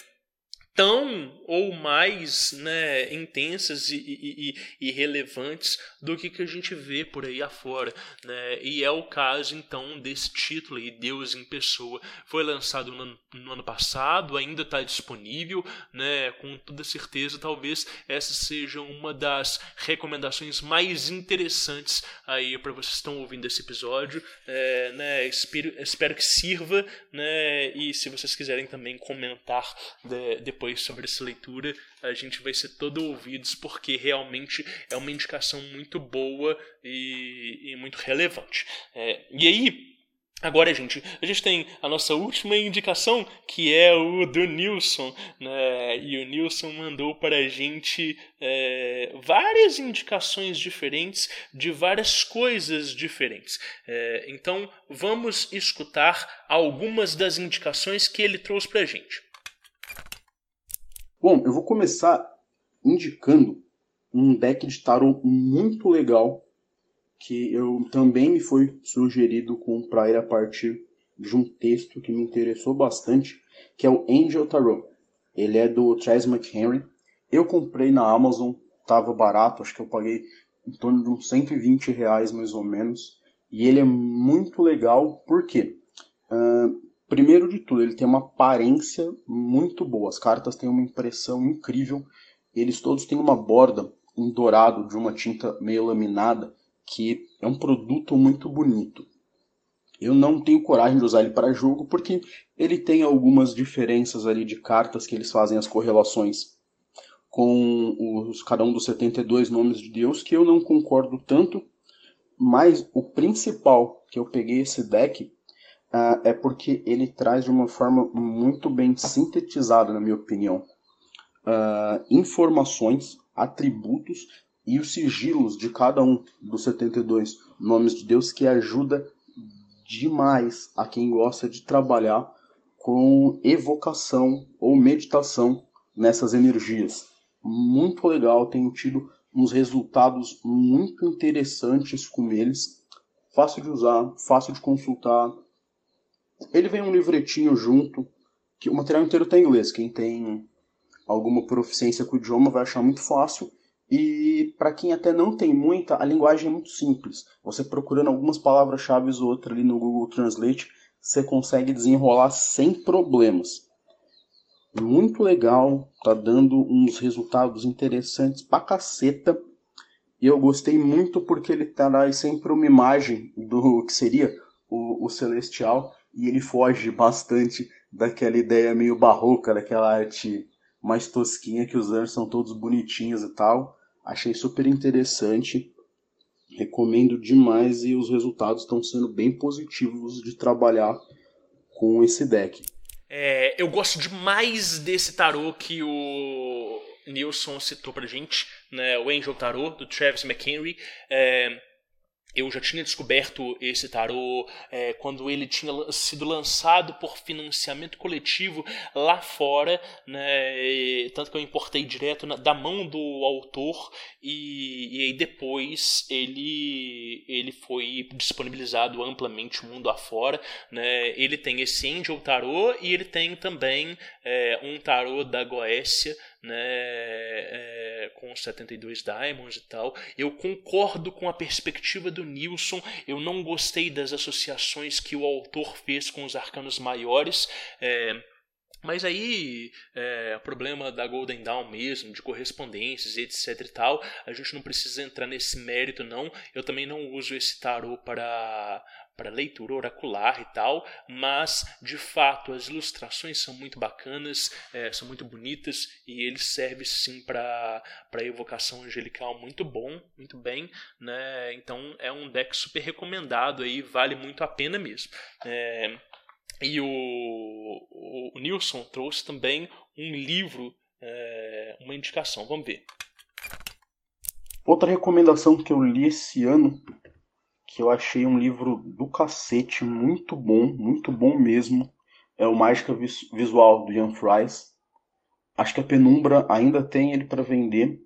tão ou mais né, intensas e, e, e, relevantes do que, que a gente vê por aí afora. Né? E é o caso, então, desse título aí, Deus em Pessoa. Foi lançado no no ano passado, ainda está disponível, né? com toda certeza, talvez essa seja uma das recomendações mais interessantes aí para vocês que estão ouvindo esse episódio. É, né? espero, espero que sirva, né? e se vocês quiserem também comentar de, depois depois sobre essa leitura, a gente vai ser todo ouvidos, porque realmente é uma indicação muito boa e, e muito relevante. É, e aí, Agora, gente, a gente tem a nossa última indicação, que é o do Nilson, né? E o Nilson mandou para a gente é, várias indicações diferentes de várias coisas diferentes. É, então, vamos escutar algumas das indicações que ele trouxe para a gente. Bom, eu vou começar indicando um deck de tarot muito legal que eu também me foi sugerido comprar a partir de um texto que me interessou bastante, que é o Angel Tarot. Ele é do Chas McHenry. Eu comprei na Amazon, tava barato, acho que eu paguei em torno de uns 120 reais mais ou menos. E ele é muito legal, por quê? Uh, Primeiro de tudo, ele tem uma aparência muito boa. As cartas têm uma impressão incrível. Eles todos têm uma borda, um dourado de uma tinta meio laminada, que é um produto muito bonito. Eu não tenho coragem de usar ele para jogo porque ele tem algumas diferenças ali de cartas que eles fazem as correlações com os, cada um dos 72 nomes de Deus que eu não concordo tanto, mas o principal que eu peguei esse deck uh, é porque ele traz de uma forma muito bem sintetizada, na minha opinião, uh, informações, atributos e os sigilos de cada um dos 72 nomes de Deus que ajuda demais a quem gosta de trabalhar com evocação ou meditação nessas energias muito legal, tenho tido uns resultados muito interessantes com eles. Fácil de usar, fácil de consultar. Ele vem um livretinho junto, que o material inteiro está em inglês. Quem tem alguma proficiência com o idioma vai achar muito fácil. E para quem até não tem muita, a linguagem é muito simples. Você procurando algumas palavras-chave ou outra ali no Google Translate, você consegue desenrolar sem problemas muito legal, tá dando uns resultados interessantes pra caceta. E eu gostei muito porque ele traz sempre uma imagem do que seria o, o Celestial e ele foge bastante daquela ideia meio barroca, daquela arte mais tosquinha que os anjos são todos bonitinhos e tal. Achei super interessante. Recomendo demais e os resultados estão sendo bem positivos de trabalhar com esse deck. É, eu gosto demais desse tarô que o Nilson citou pra gente, né, o Angel Tarô, do Travis McHenry. É, eu já tinha descoberto esse tarô é, quando ele tinha sido lançado por financiamento coletivo lá fora, né, e, tanto que eu importei direto na, da mão do autor e, e aí depois ele, ele foi disponibilizado amplamente mundo afora. Né, ele tem esse Angel Tarô e ele tem também é, um tarô da Goécia né, é, com os 72 Diamonds e tal. Eu concordo com a perspectiva do Nilson, eu não gostei das associações que o autor fez com os arcanos maiores. É, mas aí, é, o problema da Golden Dawn mesmo, de correspondências, etc e tal, a gente não precisa entrar nesse mérito, não. Eu também não uso esse tarô para para leitura oracular e tal, mas de fato as ilustrações são muito bacanas, é, são muito bonitas e ele serve sim para evocação angelical muito bom, muito bem, né? Então é um deck super recomendado aí, vale muito a pena mesmo. É, e o, o, o, Nilson trouxe também um livro, é, uma indicação, vamos ver. Outra recomendação que eu li esse ano que eu achei um livro do cacete, muito bom, muito bom mesmo. É o Mágica Visual do Ian Fries. Acho que a Penumbra ainda tem ele para vender.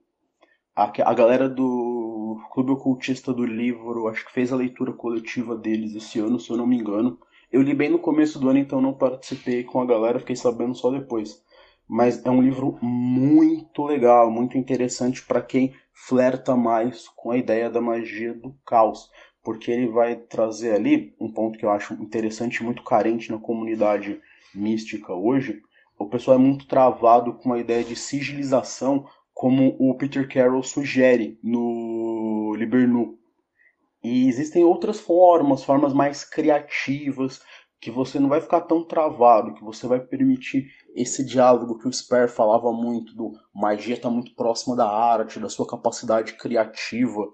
A, a galera do Clube Ocultista do Livro, acho que fez a leitura coletiva deles esse ano, se eu não me engano. Eu li bem no começo do ano, então não participei com a galera, fiquei sabendo só depois. Mas é um livro muito legal, muito interessante para quem flerta mais com a ideia da magia do caos porque ele vai trazer ali um ponto que eu acho interessante e muito carente na comunidade mística hoje. O pessoal é muito travado com a ideia de sigilização, como o Peter Carroll sugere no Libernu. E existem outras formas, formas mais criativas, que você não vai ficar tão travado, que você vai permitir esse diálogo que o Sper falava muito, do magia está muito próxima da arte, da sua capacidade criativa.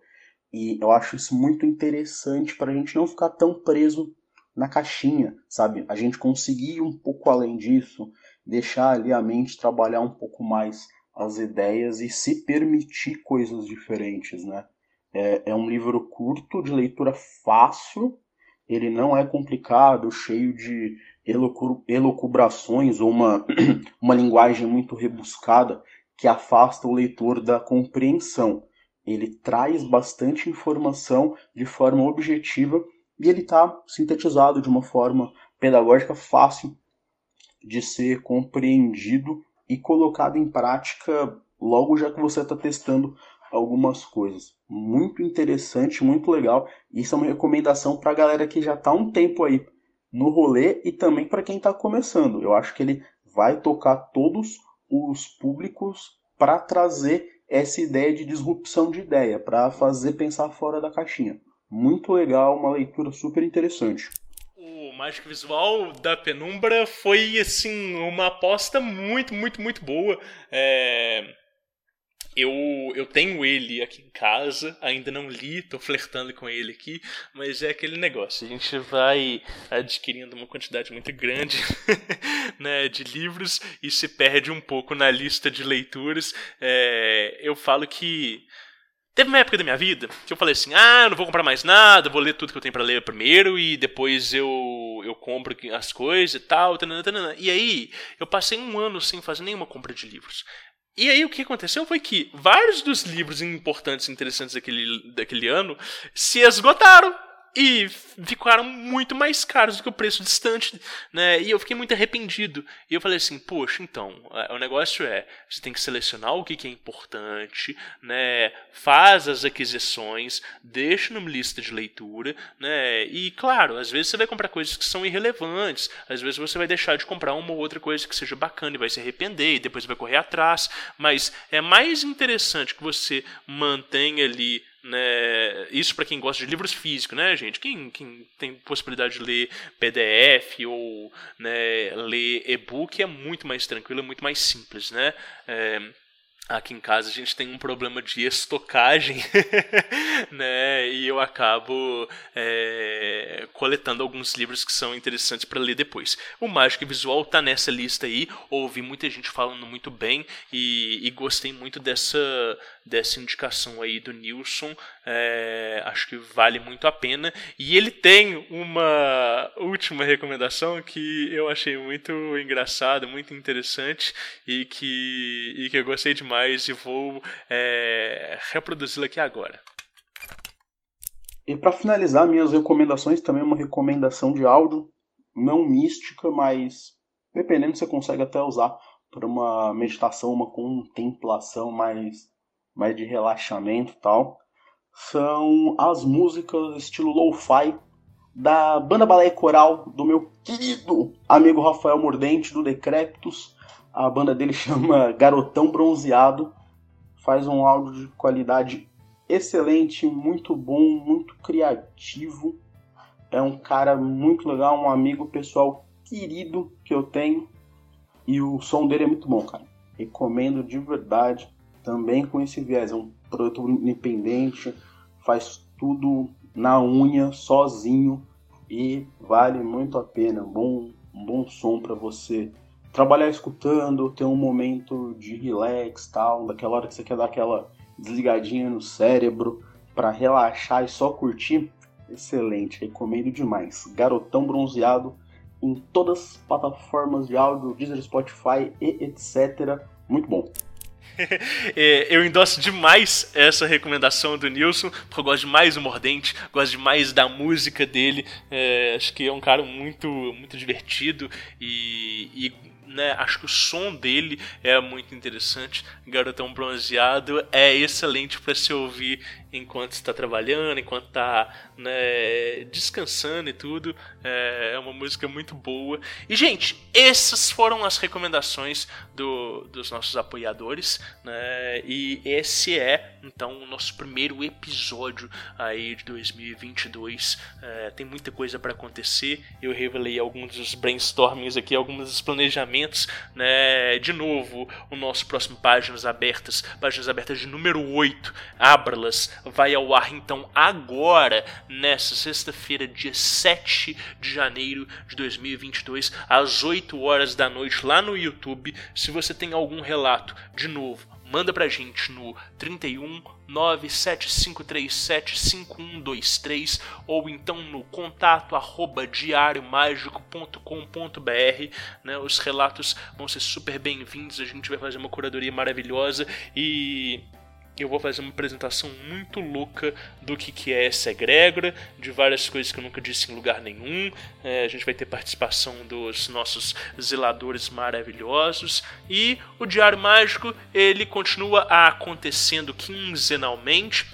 E eu acho isso muito interessante para a gente não ficar tão preso na caixinha, sabe? A gente conseguir ir um pouco além disso, deixar ali a mente trabalhar um pouco mais as ideias e se permitir coisas diferentes, né? É, é um livro curto, de leitura fácil, ele não é complicado, cheio de elocubrações ou uma, uma linguagem muito rebuscada que afasta o leitor da compreensão ele traz bastante informação de forma objetiva e ele está sintetizado de uma forma pedagógica fácil de ser compreendido e colocado em prática logo já que você está testando algumas coisas. Muito interessante, muito legal. Isso é uma recomendação para a galera que já está um tempo aí no rolê e também para quem está começando. Eu acho que ele vai tocar todos os públicos para trazer essa ideia de disrupção de ideia, para fazer pensar fora da caixinha. muito legal, uma leitura super interessante. O Mágico Visual da Penumbra foi, assim, uma aposta muito, muito, muito boa. É... Eu, eu tenho ele aqui em casa, ainda não li, tô flertando com ele aqui, mas é aquele negócio, a gente vai adquirindo uma quantidade muito grande né, de livros e se perde um pouco na lista de leituras. É, eu falo que Teve uma época da minha vida que eu falei assim: ah, não vou comprar mais nada, vou ler tudo que eu tenho para ler primeiro e depois eu, eu compro as coisas e tal. Tanana, tanana. E aí, eu passei um ano sem fazer nenhuma compra de livros. E aí o que aconteceu foi que vários dos livros importantes e interessantes daquele, daquele ano se esgotaram e ficaram muito mais caros do que o preço distante, né? E eu fiquei muito arrependido. E eu falei assim, poxa, então, o negócio é, você tem que selecionar o que, que é importante, né? Faz as aquisições, deixa numa lista de leitura, né? E claro, às vezes você vai comprar coisas que são irrelevantes, às vezes você vai deixar de comprar uma ou outra coisa que seja bacana e vai se arrepender e depois vai correr atrás, mas é mais interessante que você mantenha ali né? Isso para quem gosta de livros físicos, né, gente? Quem, quem tem possibilidade de ler PDF ou né, ler e-book é muito mais tranquilo, é muito mais simples, né? É, Aqui em casa a gente tem um problema de estocagem, né? E eu acabo é, coletando alguns livros que são interessantes para ler depois. O Mágico Visual tá nessa lista aí. Ouvi muita gente falando muito bem e, e gostei muito dessa, dessa indicação aí do Nilson. É, acho que vale muito a pena. E ele tem uma última recomendação que eu achei muito engraçada, muito interessante e que, e que eu gostei demais e vou é, reproduzi-la aqui agora. E para finalizar minhas recomendações, também uma recomendação de áudio, não mística, mas dependendo você consegue até usar para uma meditação, uma contemplação mais, mais de relaxamento e tal. São as músicas estilo lo-fi da banda baleia coral do meu querido amigo Rafael Mordente do Decreptus. A banda dele chama Garotão Bronzeado. Faz um áudio de qualidade excelente, muito bom, muito criativo. É um cara muito legal, um amigo pessoal querido que eu tenho. E o som dele é muito bom, cara. Recomendo de verdade. Também com esse viés. É um produto independente, faz tudo na unha, sozinho. E vale muito a pena. Bom, um bom som para você trabalhar escutando, ter um momento de relax, tal, daquela hora que você quer dar aquela desligadinha no cérebro para relaxar e só curtir, excelente, recomendo demais. Garotão bronzeado em todas as plataformas de áudio, Deezer, Spotify e etc. Muito bom. É, eu endosso demais essa recomendação do Nilson, porque eu gosto demais do Mordente, gosto demais da música dele. É, acho que é um cara muito, muito divertido e, e né? Acho que o som dele é muito interessante. Garotão Bronzeado é excelente para se ouvir enquanto está trabalhando, enquanto está né, descansando e tudo. É, é, uma música muito boa. E, gente, essas foram as recomendações do, dos nossos apoiadores. Né, e esse é, então, o nosso primeiro episódio aí de 2022. É, tem muita coisa para acontecer. Eu revelei alguns dos brainstormings aqui, alguns dos planejamentos. Né, de novo, o nosso próximo Páginas Abertas, Páginas Abertas de número 8. Abra-las vai ao ar então agora, nessa sexta-feira, dia 7 de janeiro de 2022, às 8 horas da noite, lá no YouTube. Se você tem algum relato, de novo, manda pra gente no 31 975375123 ou então no contato arroba diariomágico.com.br né? Os relatos vão ser super bem-vindos, a gente vai fazer uma curadoria maravilhosa e eu vou fazer uma apresentação muito louca do que, que é essa egrégora, de várias coisas que eu nunca disse em lugar nenhum. É, a gente vai ter participação dos nossos zeladores maravilhosos. E o Diário Mágico ele continua acontecendo quinzenalmente.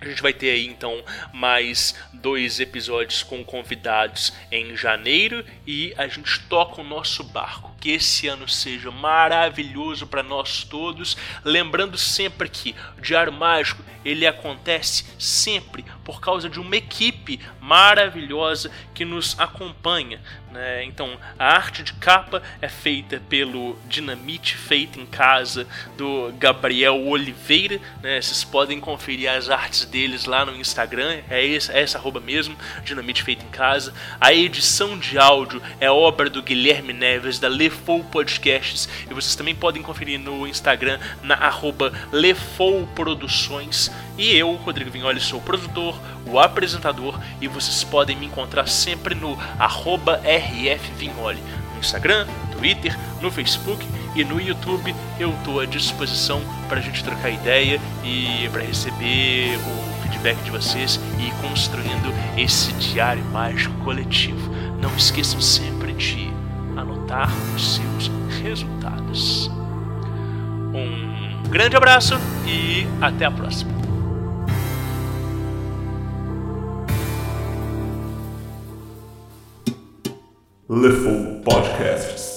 A gente vai ter aí então mais dois episódios com convidados em janeiro e a gente toca o nosso barco. Que esse ano seja maravilhoso para nós todos. Lembrando sempre que o Diário Mágico ele acontece sempre por causa de uma equipe maravilhosa que nos acompanha. Né? Então, a arte de capa é feita pelo Dinamite Feita em Casa, do Gabriel Oliveira. Né? Vocês podem conferir as artes deles lá no Instagram, é, é essa arroba mesmo, Dinamite Feita em Casa. A edição de áudio é obra do Guilherme Neves, da Lefou Podcasts, e vocês também podem conferir no Instagram, na arroba Lefou Produções. E eu, Rodrigo Vignoli, sou o produtor, o apresentador, e vocês podem me encontrar sempre no rfvignoli. No Instagram, Twitter, no Facebook e no YouTube eu estou à disposição para a gente trocar ideia e para receber o feedback de vocês e ir construindo esse diário mágico coletivo. Não esqueçam sempre de anotar os seus resultados. Um grande abraço e até a próxima. Leful Podcasts.